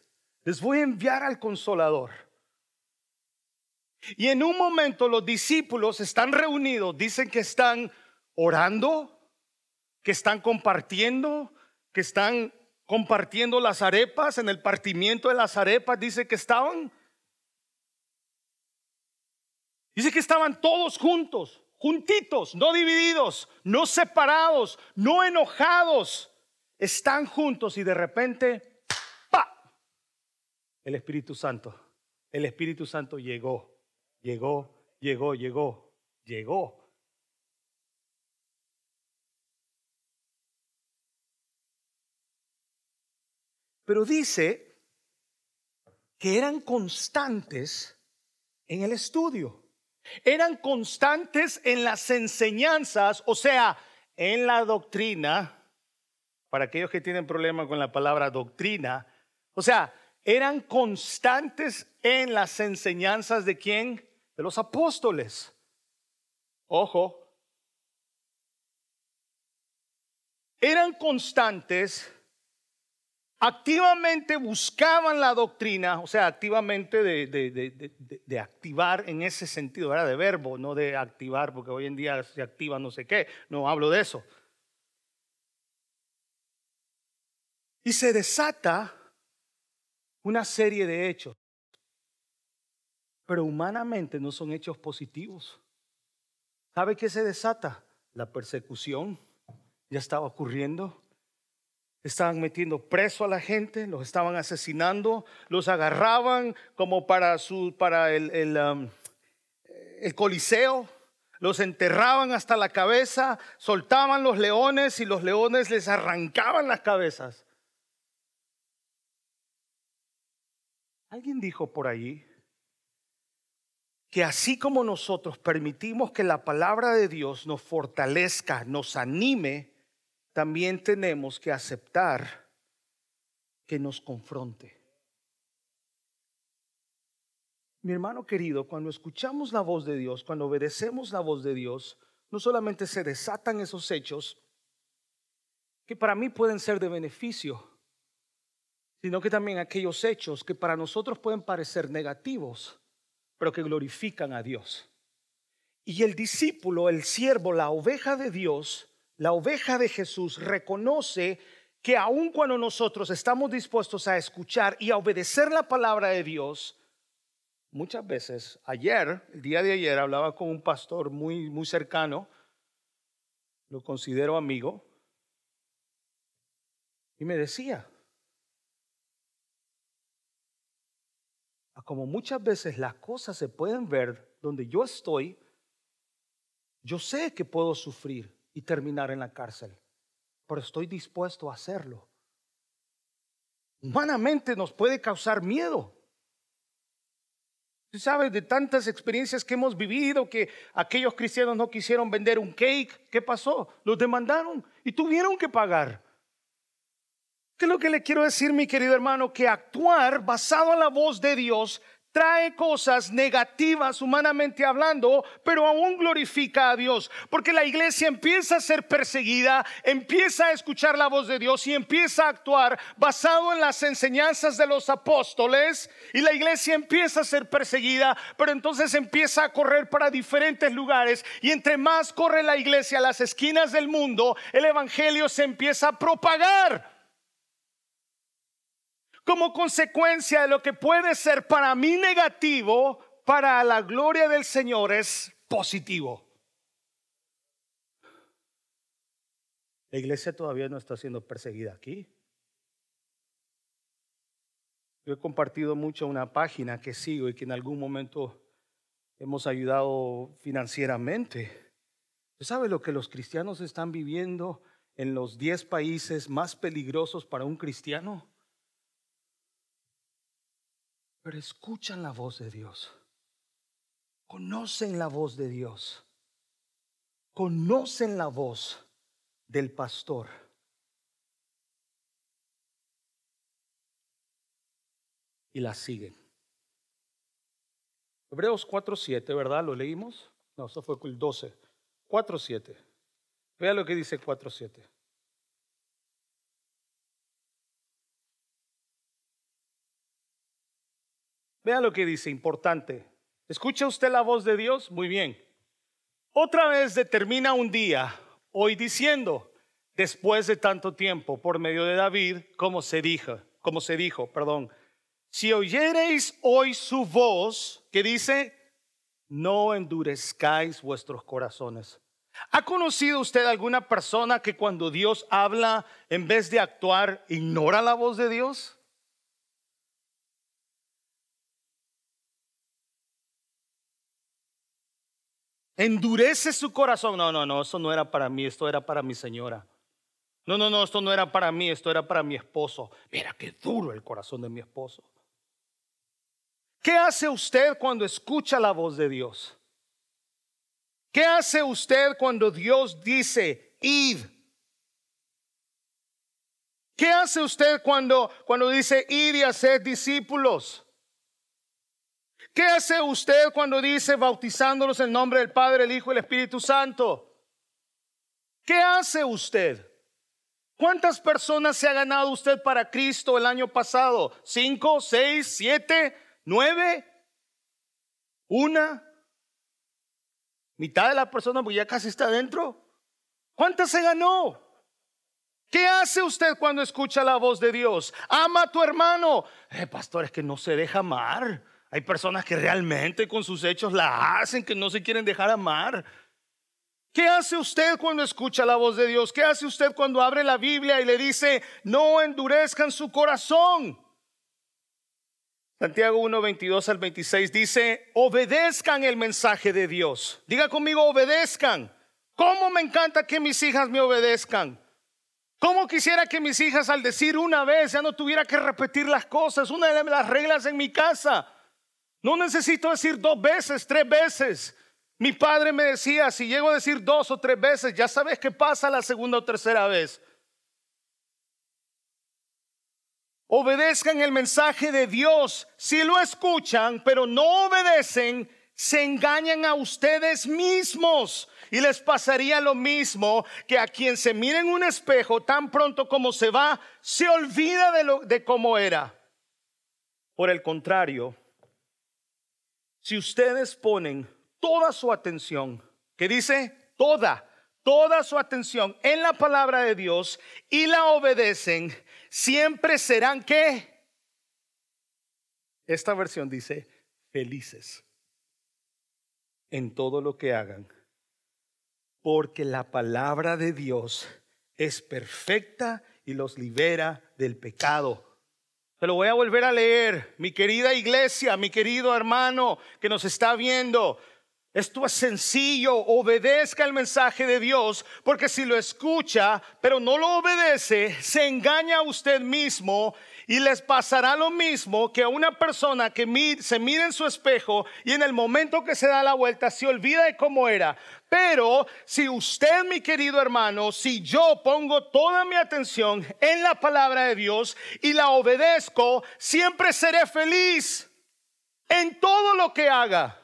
les voy a enviar al consolador. Y en un momento los discípulos están reunidos, dicen que están orando, que están compartiendo, que están compartiendo las arepas, en el partimiento de las arepas dice que estaban. Dice que estaban todos juntos juntitos, no divididos, no separados, no enojados. Están juntos y de repente, ¡pa! El Espíritu Santo, el Espíritu Santo llegó, llegó, llegó, llegó, llegó. Pero dice que eran constantes en el estudio eran constantes en las enseñanzas, o sea, en la doctrina, para aquellos que tienen problema con la palabra doctrina, o sea, eran constantes en las enseñanzas de quién? De los apóstoles. Ojo. Eran constantes activamente buscaban la doctrina, o sea, activamente de, activar en ese sentido, era de verbo, no de activar, porque hoy en día se activa no sé qué, no hablo de eso. Y se desata una serie de hechos, pero humanamente no son hechos positivos. ¿Sabe qué se desata? la persecución ya estaba ocurriendo. Estaban metiendo preso a la gente, los estaban asesinando, los agarraban como para, su, para el, el, um, el coliseo, los enterraban hasta la cabeza, soltaban los leones y los leones les arrancaban las cabezas. Alguien dijo por allí que así como nosotros permitimos que la palabra de Dios nos fortalezca, nos anime, también tenemos que aceptar que nos confronte. Mi hermano querido, cuando escuchamos la voz de Dios, cuando obedecemos la voz de Dios, no solamente se desatan esos hechos que para mí pueden ser de beneficio, sino que también aquellos hechos que para nosotros pueden parecer negativos, pero que glorifican a Dios. Y el discípulo, el siervo, la oveja de Dios, la oveja de Jesús, reconoce que aun cuando nosotros estamos dispuestos a escuchar y a obedecer la palabra de Dios, muchas veces, ayer, el día de ayer, hablaba con un pastor muy, muy cercano, lo considero amigo, y me decía, como muchas veces las cosas se pueden ver donde yo estoy, yo sé que puedo sufrir y terminar en la cárcel, pero estoy dispuesto a hacerlo. Humanamente nos puede causar miedo. Tú sabes de tantas experiencias que hemos vivido que aquellos cristianos no quisieron vender un cake. ¿Qué pasó? Los demandaron y tuvieron que pagar. ¿Qué es lo que le quiero decir, mi querido hermano? Que actuar basado en la voz de Dios trae cosas negativas humanamente hablando, pero aún glorifica a Dios. Porque la iglesia empieza a ser perseguida, empieza a escuchar la voz de Dios y empieza a actuar basado en las enseñanzas de los apóstoles. Y la iglesia empieza a ser perseguida, pero entonces empieza a correr para diferentes lugares. Y entre más corre la iglesia a las esquinas del mundo, el Evangelio se empieza a propagar como consecuencia de lo que puede ser para mí negativo, para la gloria del Señor es positivo. La iglesia todavía no está siendo perseguida aquí. Yo he compartido mucho una página que sigo y que en algún momento hemos ayudado financieramente. ¿Usted sabe lo que los cristianos están viviendo en los 10 países más peligrosos para un cristiano? Pero escuchan la voz de Dios. Conocen la voz de Dios. Conocen la voz del pastor. Y la siguen. Hebreos 4.7, ¿verdad? ¿Lo leímos? No, eso fue el 12. 4.7. Vea lo que dice 4.7. Vea lo que dice, importante. ¿Escucha usted la voz de Dios? Muy bien. Otra vez determina un día, hoy diciendo, después de tanto tiempo, por medio de David, como se dijo, como se dijo, perdón, si oyereis hoy su voz, que dice, no endurezcáis vuestros corazones. ¿Ha conocido usted alguna persona que cuando Dios habla, en vez de actuar, ignora la voz de Dios? Endurece su corazón. No, no, no, eso no era para mí, esto era para mi señora. No, no, no, esto no era para mí, esto era para mi esposo. Mira qué duro el corazón de mi esposo. ¿Qué hace usted cuando escucha la voz de Dios? ¿Qué hace usted cuando Dios dice, id? ¿Qué hace usted cuando, cuando dice, id y hacer discípulos? ¿Qué hace usted cuando dice bautizándolos en nombre del Padre, el Hijo y el Espíritu Santo? ¿Qué hace usted? ¿Cuántas personas se ha ganado usted para Cristo el año pasado? ¿Cinco, seis, siete, nueve? ¿Una? ¿Mitad de la persona ya casi está adentro? ¿Cuántas se ganó? ¿Qué hace usted cuando escucha la voz de Dios? Ama a tu hermano. Eh, pastor, es que no se deja amar. Hay personas que realmente con sus hechos la hacen, que no se quieren dejar amar. ¿Qué hace usted cuando escucha la voz de Dios? ¿Qué hace usted cuando abre la Biblia y le dice, no endurezcan su corazón? Santiago 1, 22 al 26 dice, obedezcan el mensaje de Dios. Diga conmigo, obedezcan. ¿Cómo me encanta que mis hijas me obedezcan? ¿Cómo quisiera que mis hijas al decir una vez ya no tuviera que repetir las cosas? Una de las reglas en mi casa. No necesito decir dos veces, tres veces. Mi padre me decía, si llego a decir dos o tres veces, ya sabes qué pasa la segunda o tercera vez. Obedezcan el mensaje de Dios. Si lo escuchan, pero no obedecen, se engañan a ustedes mismos. Y les pasaría lo mismo que a quien se mira en un espejo tan pronto como se va, se olvida de, lo, de cómo era. Por el contrario, si ustedes ponen toda su atención, que dice toda, toda su atención en la palabra de Dios y la obedecen, siempre serán que esta versión dice felices en todo lo que hagan porque la palabra de Dios es perfecta y los libera del pecado. Te lo voy a volver a leer, mi querida iglesia, mi querido hermano que nos está viendo. Esto es sencillo, obedezca el mensaje de Dios, porque si lo escucha, pero no lo obedece, se engaña a usted mismo y les pasará lo mismo que a una persona que se mira en su espejo y en el momento que se da la vuelta se olvida de cómo era. Pero si usted, mi querido hermano, si yo pongo toda mi atención en la palabra de Dios y la obedezco, siempre seré feliz en todo lo que haga.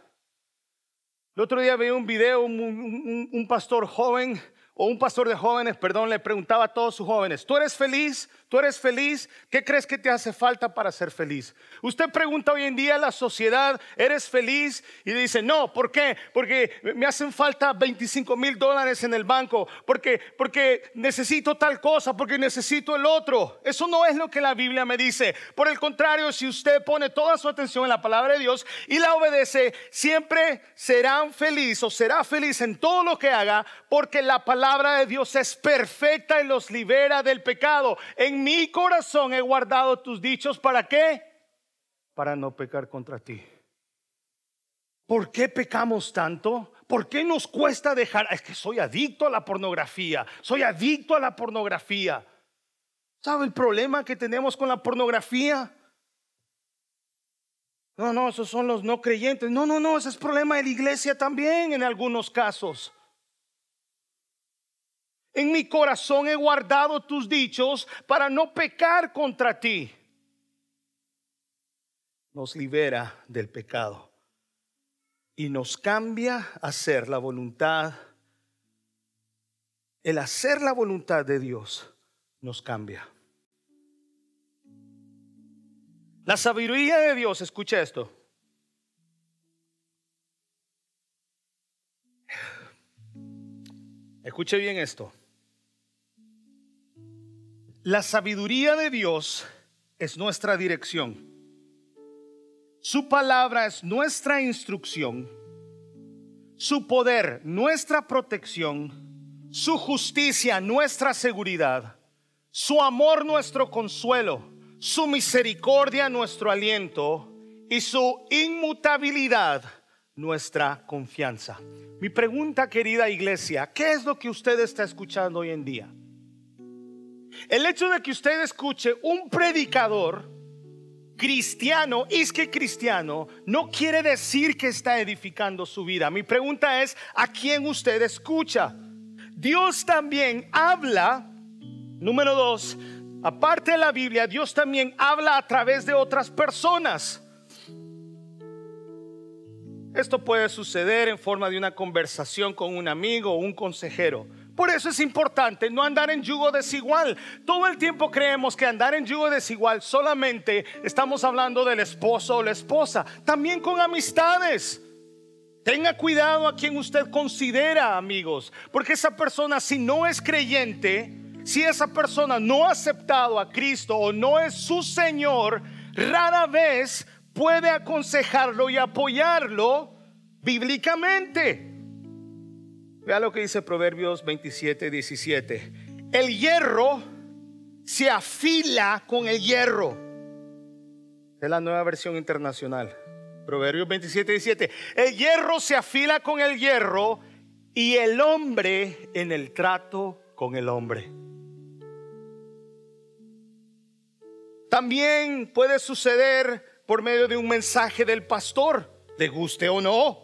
El otro día vi un video, un pastor joven o un pastor de jóvenes, perdón, le preguntaba a todos sus jóvenes, ¿tú eres feliz? ¿Tú eres feliz? ¿Qué crees que te hace falta para ser feliz? Usted pregunta hoy en día a la sociedad, ¿eres feliz? Y dice, no, ¿por qué? Porque me hacen falta 25 mil dólares en el banco, porque, porque necesito tal cosa, porque necesito el otro. Eso no es lo que la Biblia me dice. Por el contrario, si usted pone toda su atención en la palabra de Dios y la obedece, siempre serán feliz o será feliz en todo lo que haga, porque la palabra de Dios es perfecta y los libera del pecado. Mi corazón he guardado tus dichos. ¿Para qué? Para no pecar contra ti. ¿Por qué pecamos tanto? ¿Por qué nos cuesta dejar? Es que soy adicto a la pornografía. Soy adicto a la pornografía. ¿Sabe el problema que tenemos con la pornografía? No, no, esos son los no creyentes. No, no, no, ese es problema de la iglesia también en algunos casos. En mi corazón he guardado tus dichos para no pecar contra ti. Nos libera del pecado y nos cambia a hacer la voluntad. El hacer la voluntad de Dios nos cambia. La sabiduría de Dios, escucha esto. Escuche bien esto. La sabiduría de Dios es nuestra dirección. Su palabra es nuestra instrucción. Su poder, nuestra protección. Su justicia, nuestra seguridad. Su amor, nuestro consuelo. Su misericordia, nuestro aliento. Y su inmutabilidad, nuestra confianza. Mi pregunta, querida iglesia, ¿qué es lo que usted está escuchando hoy en día? El hecho de que usted escuche un predicador cristiano, es que cristiano, no quiere decir que está edificando su vida. Mi pregunta es, ¿a quién usted escucha? Dios también habla, número dos, aparte de la Biblia, Dios también habla a través de otras personas. Esto puede suceder en forma de una conversación con un amigo o un consejero. Por eso es importante no andar en yugo desigual. Todo el tiempo creemos que andar en yugo desigual solamente estamos hablando del esposo o la esposa. También con amistades. Tenga cuidado a quien usted considera amigos. Porque esa persona si no es creyente, si esa persona no ha aceptado a Cristo o no es su Señor, rara vez puede aconsejarlo y apoyarlo bíblicamente. Vea lo que dice Proverbios 27, 17. El hierro se afila con el hierro. Es la nueva versión internacional. Proverbios 27, 17. El hierro se afila con el hierro y el hombre en el trato con el hombre. También puede suceder por medio de un mensaje del pastor, le guste o no.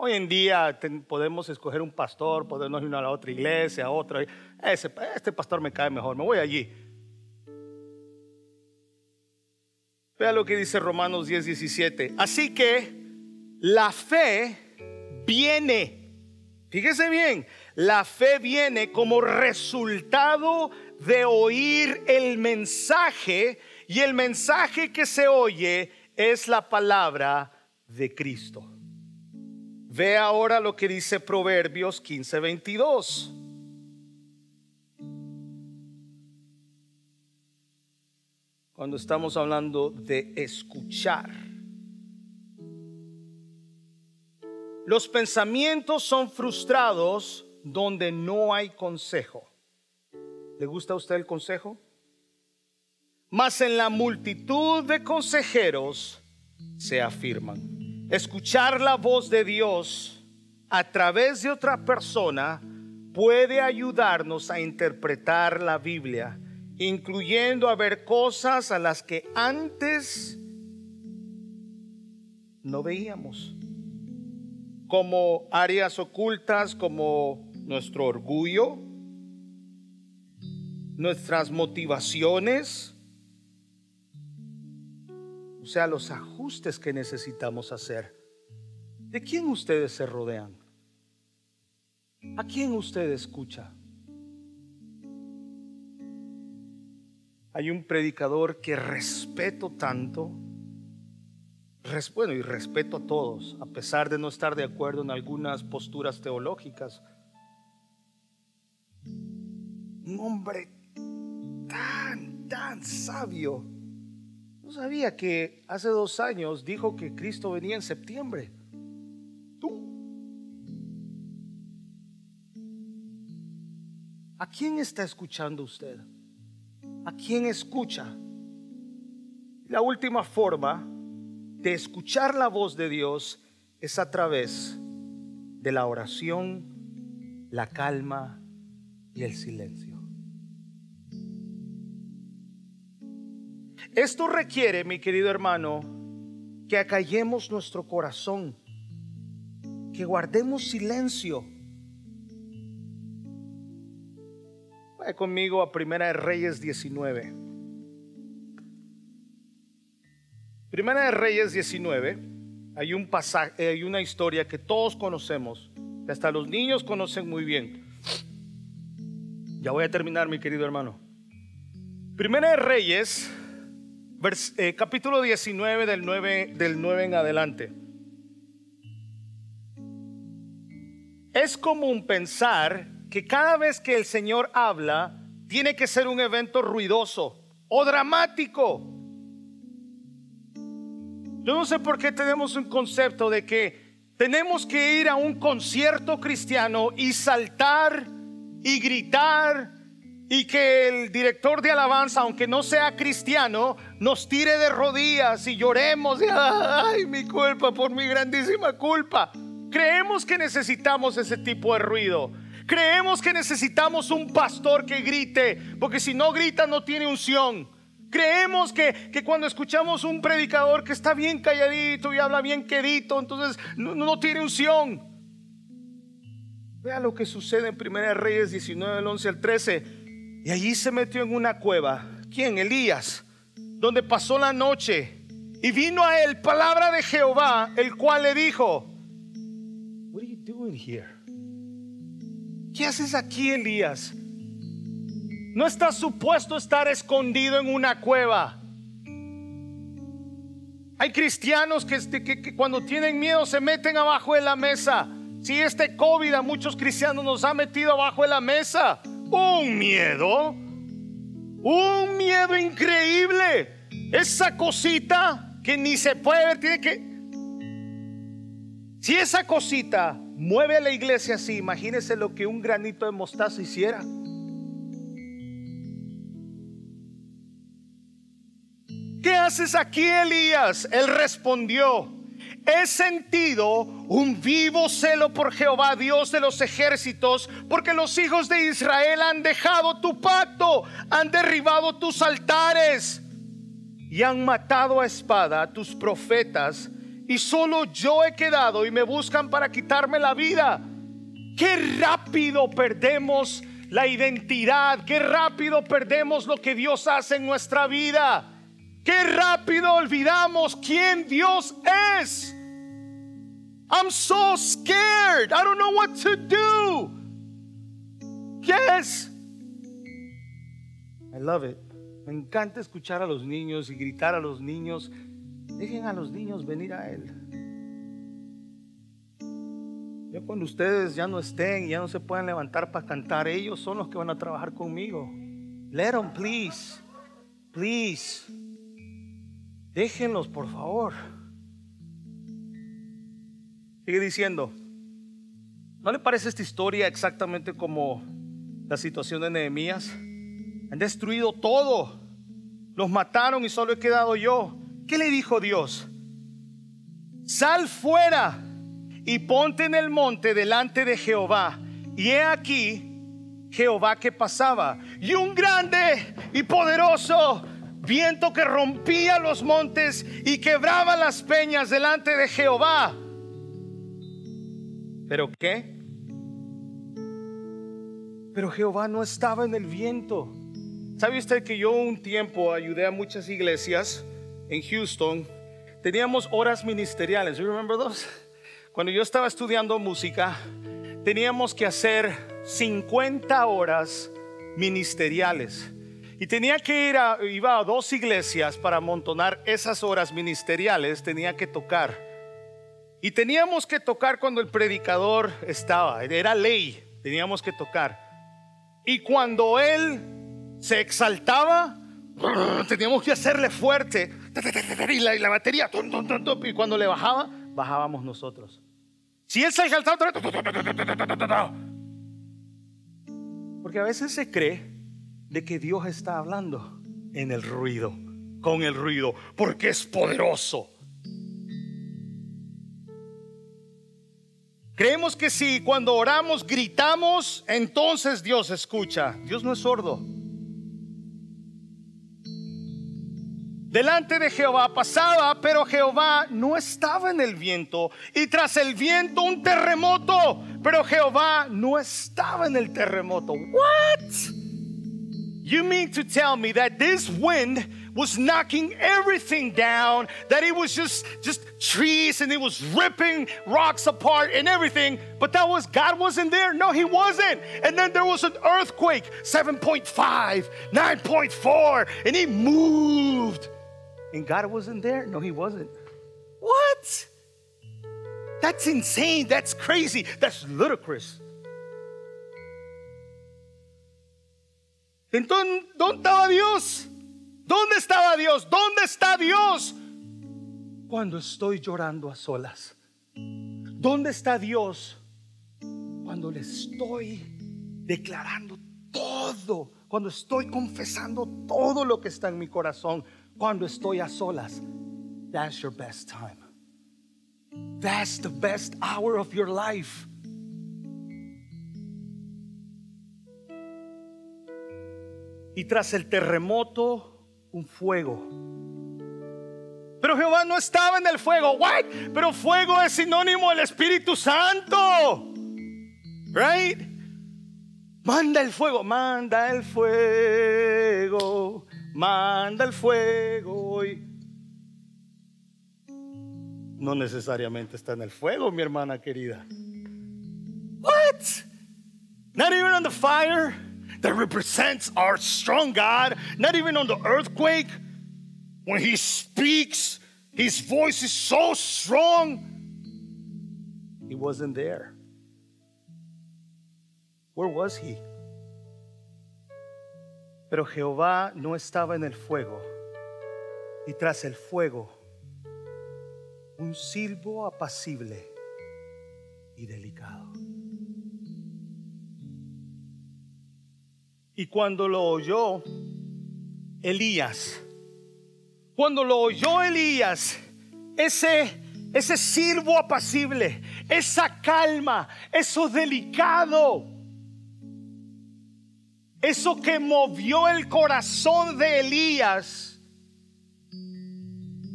Hoy en día podemos escoger un pastor, podemos ir a la otra iglesia, a otra. Ese, este pastor me cae mejor, me voy allí. Vea lo que dice Romanos 10, 17. Así que la fe viene, fíjese bien, la fe viene como resultado de oír el mensaje y el mensaje que se oye es la palabra de Cristo. Ve ahora lo que dice Proverbios 15, 22. Cuando estamos hablando de escuchar. Los pensamientos son frustrados donde no hay consejo. ¿Le gusta a usted el consejo? Mas en la multitud de consejeros se afirman. Escuchar la voz de Dios a través de otra persona puede ayudarnos a interpretar la Biblia, incluyendo a ver cosas a las que antes no veíamos, como áreas ocultas como nuestro orgullo, nuestras motivaciones, sea, los ajustes que necesitamos hacer. ¿De quién ustedes se rodean? ¿A quién usted escucha? Hay un predicador que respeto tanto, bueno, y respeto a todos, a pesar de no estar de acuerdo en algunas posturas teológicas. Un hombre tan, tan sabio sabía que hace dos años dijo que Cristo venía en septiembre. Tú. ¿A quién está escuchando usted? ¿A quién escucha? La última forma de escuchar la voz de Dios es a través de la oración, la calma y el silencio. Esto requiere, mi querido hermano, que acallemos nuestro corazón, que guardemos silencio. Vaya conmigo a Primera de Reyes 19. Primera de Reyes 19, hay un pasaje, hay una historia que todos conocemos, que hasta los niños conocen muy bien. Ya voy a terminar, mi querido hermano. Primera de Reyes eh, capítulo 19 del 9, del 9 en adelante. Es común pensar que cada vez que el Señor habla, tiene que ser un evento ruidoso o dramático. Yo no sé por qué tenemos un concepto de que tenemos que ir a un concierto cristiano y saltar y gritar y que el director de alabanza, aunque no sea cristiano, nos tire de rodillas y lloremos, ay, mi culpa por mi grandísima culpa. Creemos que necesitamos ese tipo de ruido. Creemos que necesitamos un pastor que grite, porque si no grita no tiene unción. Creemos que, que, cuando escuchamos un predicador que está bien calladito y habla bien quedito, entonces no, no tiene unción. Vea lo que sucede en 1 Reyes 19, del 11 al 13. Y allí se metió en una cueva. ¿Quién? Elías. Donde pasó la noche. Y vino a él palabra de Jehová, el cual le dijo, What are you doing here? ¿Qué haces aquí, Elías? No estás supuesto estar escondido en una cueva. Hay cristianos que, este, que, que, cuando tienen miedo se meten abajo de la mesa. Si este COVID a muchos cristianos nos ha metido abajo de la mesa un miedo, un miedo increíble. Esa cosita que ni se puede ver, tiene que... Si esa cosita mueve a la iglesia así, imagínese lo que un granito de mostaza hiciera. ¿Qué haces aquí, Elías? Él respondió, he sentido un vivo celo por Jehová, Dios de los ejércitos, porque los hijos de Israel han dejado tu pacto, han derribado tus altares y han matado a espada a tus profetas, y solo yo he quedado y me buscan para quitarme la vida. Qué rápido perdemos la identidad, qué rápido perdemos lo que Dios hace en nuestra vida. Qué rápido olvidamos quién Dios es. I'm so scared. I don't know what to do. Yes. I love it. Me encanta escuchar a los niños y gritar a los niños. Dejen a los niños venir a Él. Ya cuando ustedes ya no estén y ya no se puedan levantar para cantar, ellos son los que van a trabajar conmigo. Let them, please. Please. Déjenlos, por favor. Sigue diciendo, ¿no le parece esta historia exactamente como la situación de Nehemías? Han destruido todo, los mataron y solo he quedado yo. ¿Qué le dijo Dios? Sal fuera y ponte en el monte delante de Jehová. Y he aquí Jehová que pasaba. Y un grande y poderoso viento que rompía los montes y quebraba las peñas delante de Jehová. ¿Pero qué? Pero Jehová no estaba en el viento. ¿Sabe usted que yo un tiempo ayudé a muchas iglesias en Houston? Teníamos horas ministeriales. You remember those? Cuando yo estaba estudiando música, teníamos que hacer 50 horas ministeriales. Y tenía que ir a, iba a dos iglesias para amontonar esas horas ministeriales, tenía que tocar. Y teníamos que tocar cuando el predicador estaba, era ley, teníamos que tocar. Y cuando él se exaltaba, teníamos que hacerle fuerte. Y la, batería, y cuando le bajaba, bajábamos nosotros. Si él se exaltaba, porque a veces se cree de que Dios está hablando en el ruido, con el ruido, porque es poderoso. Creemos que si cuando oramos gritamos, entonces Dios escucha. Dios no es sordo. Delante de Jehová pasaba, pero Jehová no estaba en el viento. Y tras el viento un terremoto, pero Jehová no estaba en el terremoto. What? You mean to tell me that this wind was knocking everything down, that it was just just trees and it was ripping rocks apart and everything, but that was God wasn't there. No, he wasn't. And then there was an earthquake, 7.5, 9.4, and he moved. And God wasn't there? No, he wasn't. What? That's insane. That's crazy. That's ludicrous. Entonces, ¿dónde estaba Dios? ¿Dónde estaba Dios? ¿Dónde está Dios? Cuando estoy llorando a solas. ¿Dónde está Dios? Cuando le estoy declarando todo. Cuando estoy confesando todo lo que está en mi corazón. Cuando estoy a solas. That's your best time. That's the best hour of your life. Y tras el terremoto un fuego. Pero Jehová no estaba en el fuego. What? Pero fuego es sinónimo del Espíritu Santo. Right? Manda el fuego, manda el fuego, manda el fuego. No necesariamente está en el fuego, mi hermana querida. What? Not even on the fire that represents our strong God, not even on the earthquake. When He speaks, His voice is so strong. He wasn't there. Where was He? Pero Jehová no estaba en el fuego, y tras el fuego, un silbo apacible y delicado. Y cuando lo oyó Elías, cuando lo oyó Elías, ese, ese sirvo apacible, esa calma, eso delicado, eso que movió el corazón de Elías,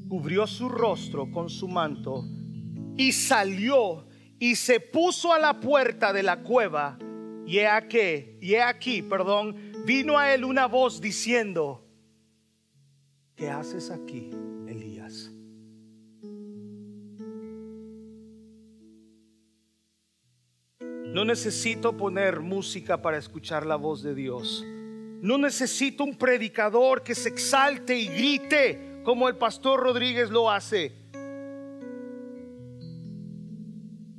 cubrió su rostro con su manto y salió y se puso a la puerta de la cueva y he aquí, y he aquí, perdón, vino a él una voz diciendo, ¿qué haces aquí, Elías? No necesito poner música para escuchar la voz de Dios. No necesito un predicador que se exalte y grite como el pastor Rodríguez lo hace.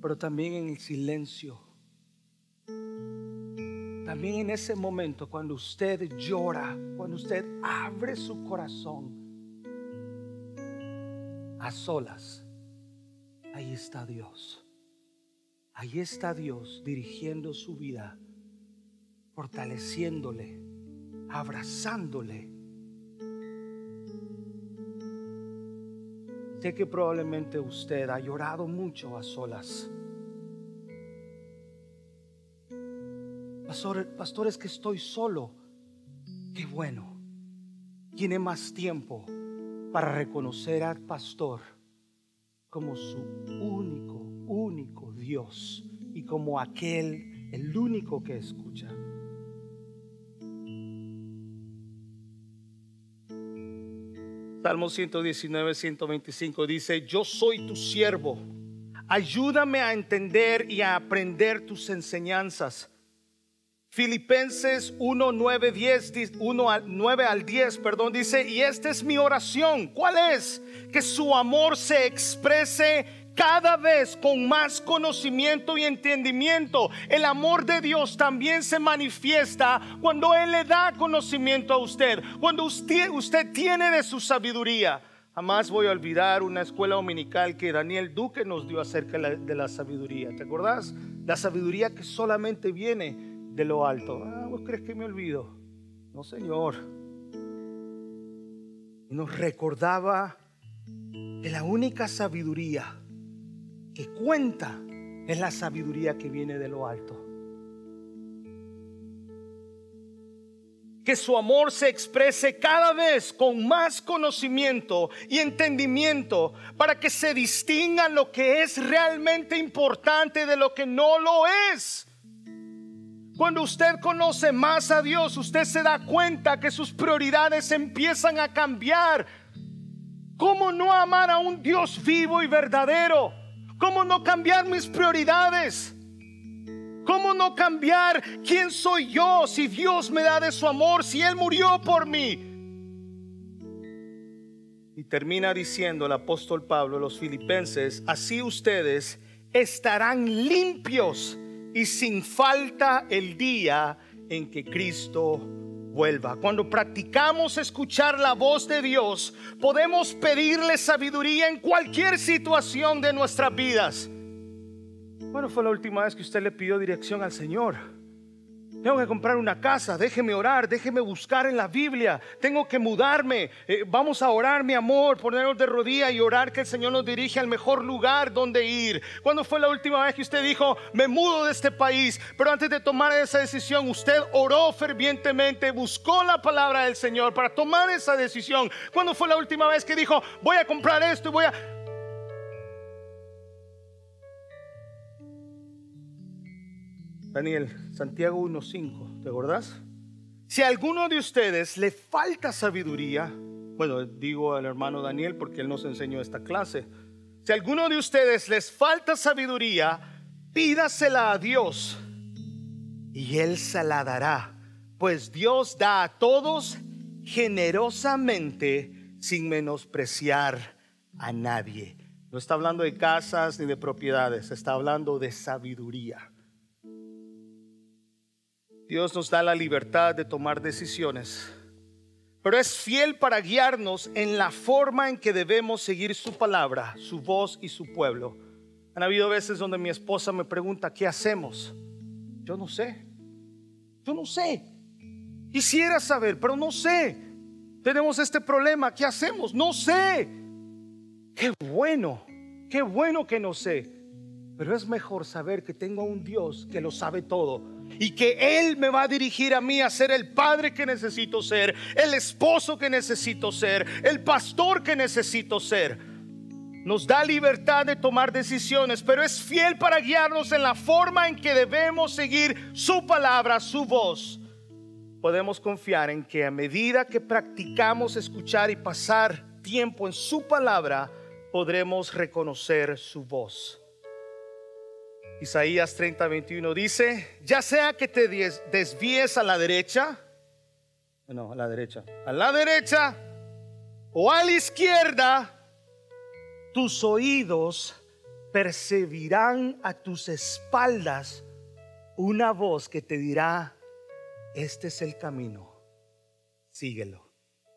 Pero también en el silencio también en ese momento, cuando usted llora, cuando usted abre su corazón a solas, ahí está Dios. Ahí está Dios dirigiendo su vida, fortaleciéndole, abrazándole. Sé que probablemente usted ha llorado mucho a solas. Pastor, es que estoy solo. Qué bueno. Tiene más tiempo para reconocer al pastor como su único, único Dios y como aquel, el único que escucha. Salmo 119, 125 dice, yo soy tu siervo, ayúdame a entender y a aprender tus enseñanzas. Filipenses 1, 9, 10, 1 al 9 al 10, perdón, dice, y esta es mi oración. ¿Cuál es? Que su amor se exprese cada vez con más conocimiento y entendimiento. El amor de Dios también se manifiesta cuando Él le da conocimiento a usted, cuando usted, usted tiene de su sabiduría. Jamás voy a olvidar una escuela dominical que Daniel Duque nos dio acerca de la sabiduría. ¿Te acordás? La sabiduría que solamente viene de lo alto. Ah, ¿vos crees que me olvido? No, Señor. Y nos recordaba que la única sabiduría que cuenta es la sabiduría que viene de lo alto. Que su amor se exprese cada vez con más conocimiento y entendimiento para que se distinga lo que es realmente importante de lo que no lo es. Cuando usted conoce más a Dios, usted se da cuenta que sus prioridades empiezan a cambiar. ¿Cómo no amar a un Dios vivo y verdadero? ¿Cómo no cambiar mis prioridades? ¿Cómo no cambiar quién soy yo si Dios me da de su amor, si Él murió por mí? Y termina diciendo el apóstol Pablo a los filipenses, así ustedes estarán limpios y sin falta el día en que Cristo vuelva. Cuando practicamos escuchar la voz de Dios, podemos pedirle sabiduría en cualquier situación de nuestras vidas. Bueno, fue la última vez que usted le pidió dirección al Señor? Tengo que comprar una casa, déjeme orar, déjeme buscar en la Biblia, tengo que mudarme, eh, vamos a orar mi amor, ponernos de rodilla y orar que el Señor nos dirige al mejor lugar donde ir. ¿Cuándo fue la última vez que usted dijo, me mudo de este país? Pero antes de tomar esa decisión, usted oró fervientemente, buscó la palabra del Señor para tomar esa decisión. ¿Cuándo fue la última vez que dijo, voy a comprar esto y voy a... Daniel, Santiago 1.5, ¿te acordás? Si a alguno de ustedes le falta sabiduría, bueno, digo al hermano Daniel porque él nos enseñó esta clase. Si a alguno de ustedes les falta sabiduría, pídasela a Dios y él se la dará, pues Dios da a todos generosamente sin menospreciar a nadie. No está hablando de casas ni de propiedades, está hablando de sabiduría. Dios nos da la libertad de tomar decisiones, pero es fiel para guiarnos en la forma en que debemos seguir su palabra, su voz y su pueblo. Han habido veces donde mi esposa me pregunta, ¿qué hacemos? Yo no sé. Yo no sé. Quisiera saber, pero no sé. Tenemos este problema, ¿qué hacemos? No sé. Qué bueno, qué bueno que no sé. Pero es mejor saber que tengo a un Dios que lo sabe todo y que Él me va a dirigir a mí a ser el padre que necesito ser, el esposo que necesito ser, el pastor que necesito ser. Nos da libertad de tomar decisiones, pero es fiel para guiarnos en la forma en que debemos seguir su palabra, su voz. Podemos confiar en que a medida que practicamos escuchar y pasar tiempo en su palabra, podremos reconocer su voz. Isaías 30, 21 dice, ya sea que te desvíes a la derecha, no, a la derecha, a la derecha o a la izquierda, tus oídos percibirán a tus espaldas una voz que te dirá, este es el camino, síguelo.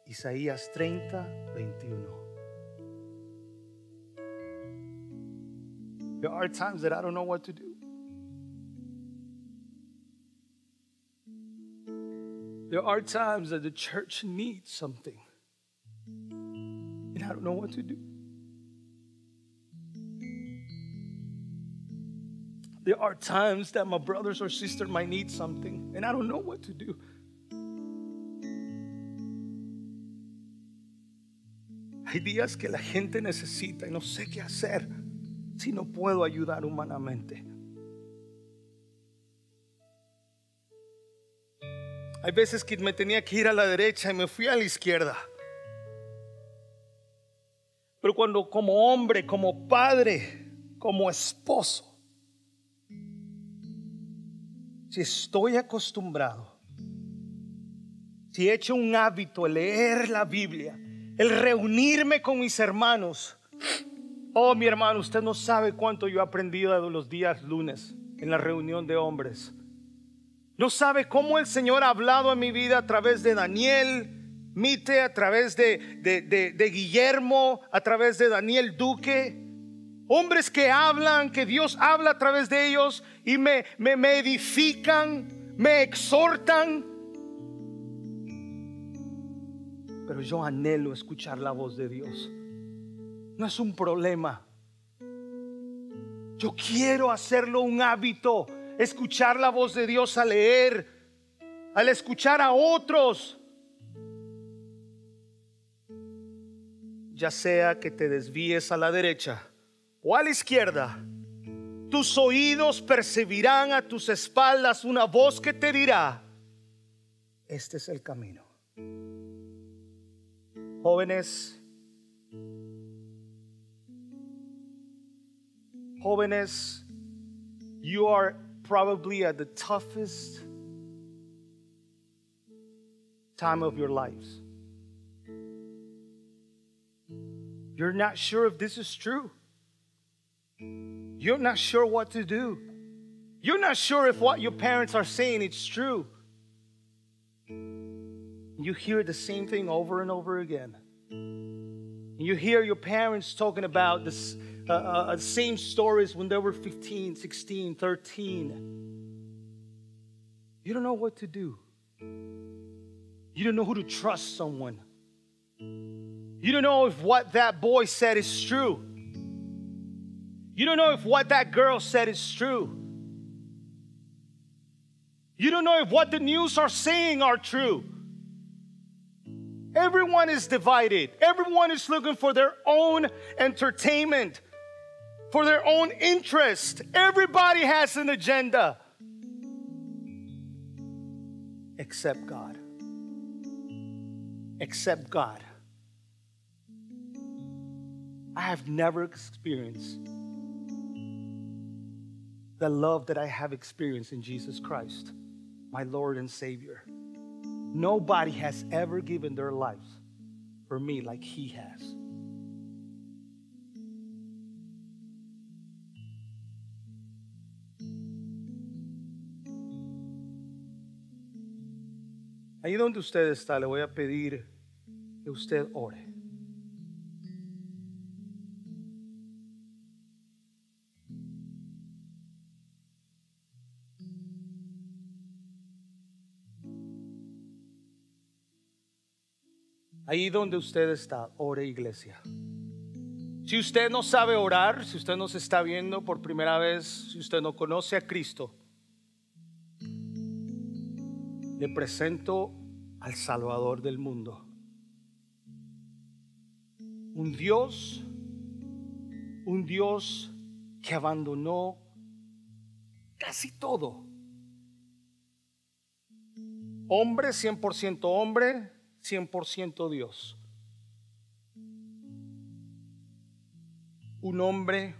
Isaías 30, 21. There are times that I don't know what to do. There are times that the church needs something, and I don't know what to do. There are times that my brothers or sister might need something, and I don't know what to do. Hay días que la gente necesita y no sé qué hacer. Si no puedo ayudar humanamente? Hay veces que me tenía que ir a la derecha y me fui a la izquierda. Pero cuando como hombre, como padre, como esposo, si estoy acostumbrado, si he hecho un hábito leer la Biblia, el reunirme con mis hermanos, Oh, mi hermano, usted no sabe cuánto yo he aprendido de los días lunes en la reunión de hombres. No sabe cómo el Señor ha hablado en mi vida a través de Daniel, Mite, a través de, de, Guillermo, a través de Daniel Duque. Hombres que hablan, que Dios habla a través de ellos y me, me, me edifican, me exhortan. Pero yo anhelo escuchar la voz de Dios no es un problema. Yo quiero hacerlo un hábito, escuchar la voz de Dios al leer, al escuchar a otros. Ya sea que te desvíes a la derecha o a la izquierda, tus oídos percibirán a tus espaldas una voz que te dirá, este es el camino. Jóvenes, Jóvenes, you are probably at the toughest time of your lives. You're not sure if this is true. You're not sure what to do. You're not sure if what your parents are saying is true. You hear the same thing over and over again. You hear your parents talking about this uh, uh, same stories when they were 15, 16, 13. You don't know what to do. You don't know who to trust someone. You don't know if what that boy said is true. You don't know if what that girl said is true. You don't know if what the news are saying are true. Everyone is divided. Everyone is looking for their own entertainment for their own interest. Everybody has an agenda except God. Except God. I have never experienced the love that I have experienced in Jesus Christ, my Lord and Savior. Nobody has ever given their lives for me like He has. Ahí donde usted está, le voy a pedir que usted ore. Ahí donde usted está, ore iglesia. Si usted no sabe orar, si usted nos está viendo por primera vez, si usted no conoce a Cristo, le presento al Salvador del mundo. Un Dios, un Dios que abandonó casi todo. Hombre, 100% hombre, 100% Dios. Un hombre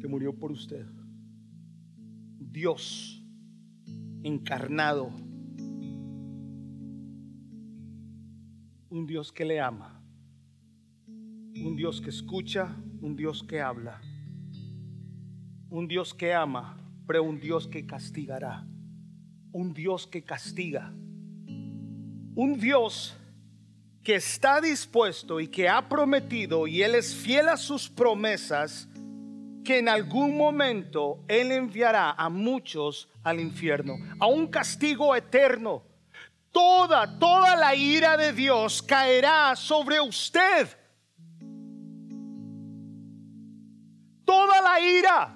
que murió por usted. Dios encarnado. Un Dios que le ama. Un Dios que escucha. Un Dios que habla. Un Dios que ama, pero un Dios que castigará. Un Dios que castiga. Un Dios que está dispuesto y que ha prometido y Él es fiel a sus promesas que en algún momento Él enviará a muchos al infierno, a un castigo eterno. Toda, toda la ira de Dios caerá sobre usted. Toda la ira.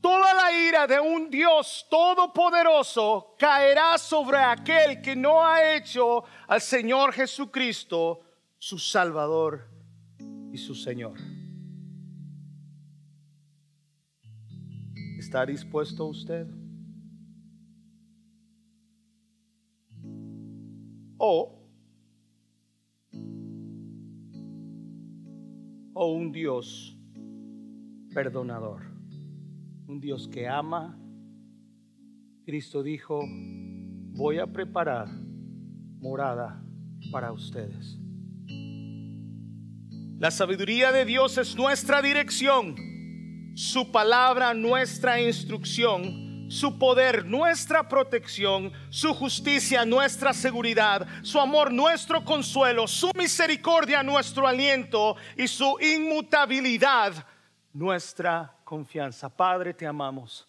Toda la ira de un Dios todopoderoso caerá sobre aquel que no ha hecho al Señor Jesucristo su Salvador y su Señor. ¿Está dispuesto usted? O, o un Dios perdonador, un Dios que ama. Cristo dijo, voy a preparar morada para ustedes. La sabiduría de Dios es nuestra dirección su palabra nuestra instrucción, su poder nuestra protección, su justicia nuestra seguridad, su amor nuestro consuelo, su misericordia nuestro aliento y su inmutabilidad nuestra confianza. Padre, te amamos.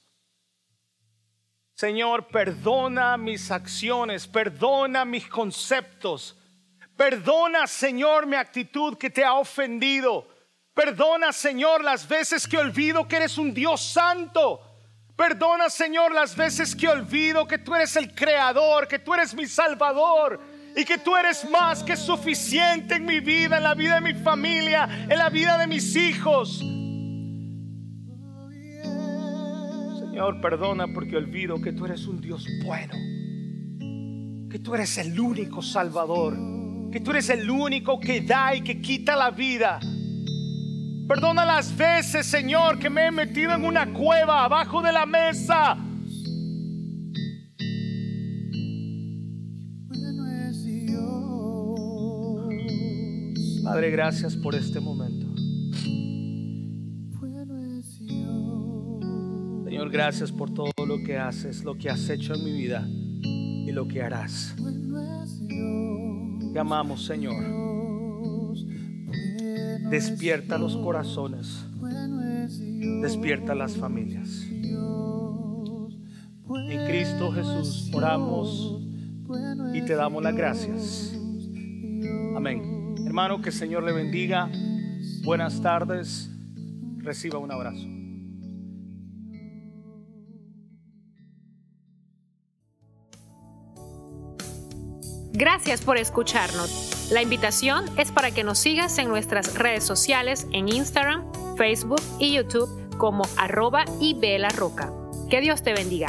Señor, perdona mis acciones, perdona mis conceptos, perdona, Señor, mi actitud que te ha ofendido. Perdona, Señor, las veces que olvido que eres un Dios santo. Perdona, Señor, las veces que olvido que tú eres el creador, que tú eres mi salvador y que tú eres más que suficiente en mi vida, en la vida de mi familia, en la vida de mis hijos. Señor, perdona porque olvido que tú eres un Dios bueno, que tú eres el único salvador, que tú eres el único que da y que quita la vida. Perdona las veces, Señor, que me he metido en una cueva abajo de la mesa. Padre, gracias por este momento. Señor, gracias por todo lo que haces, lo que has hecho en mi vida y lo que harás. Te amamos, Señor. Despierta los corazones. Despierta las familias. En Cristo Jesús oramos y te damos las gracias. Amén. Hermano, que el Señor le bendiga. Buenas tardes. Reciba un abrazo. Gracias por escucharnos. La invitación es para que nos sigas en nuestras redes sociales en Instagram, Facebook y YouTube como arroba y roca. Que Dios te bendiga.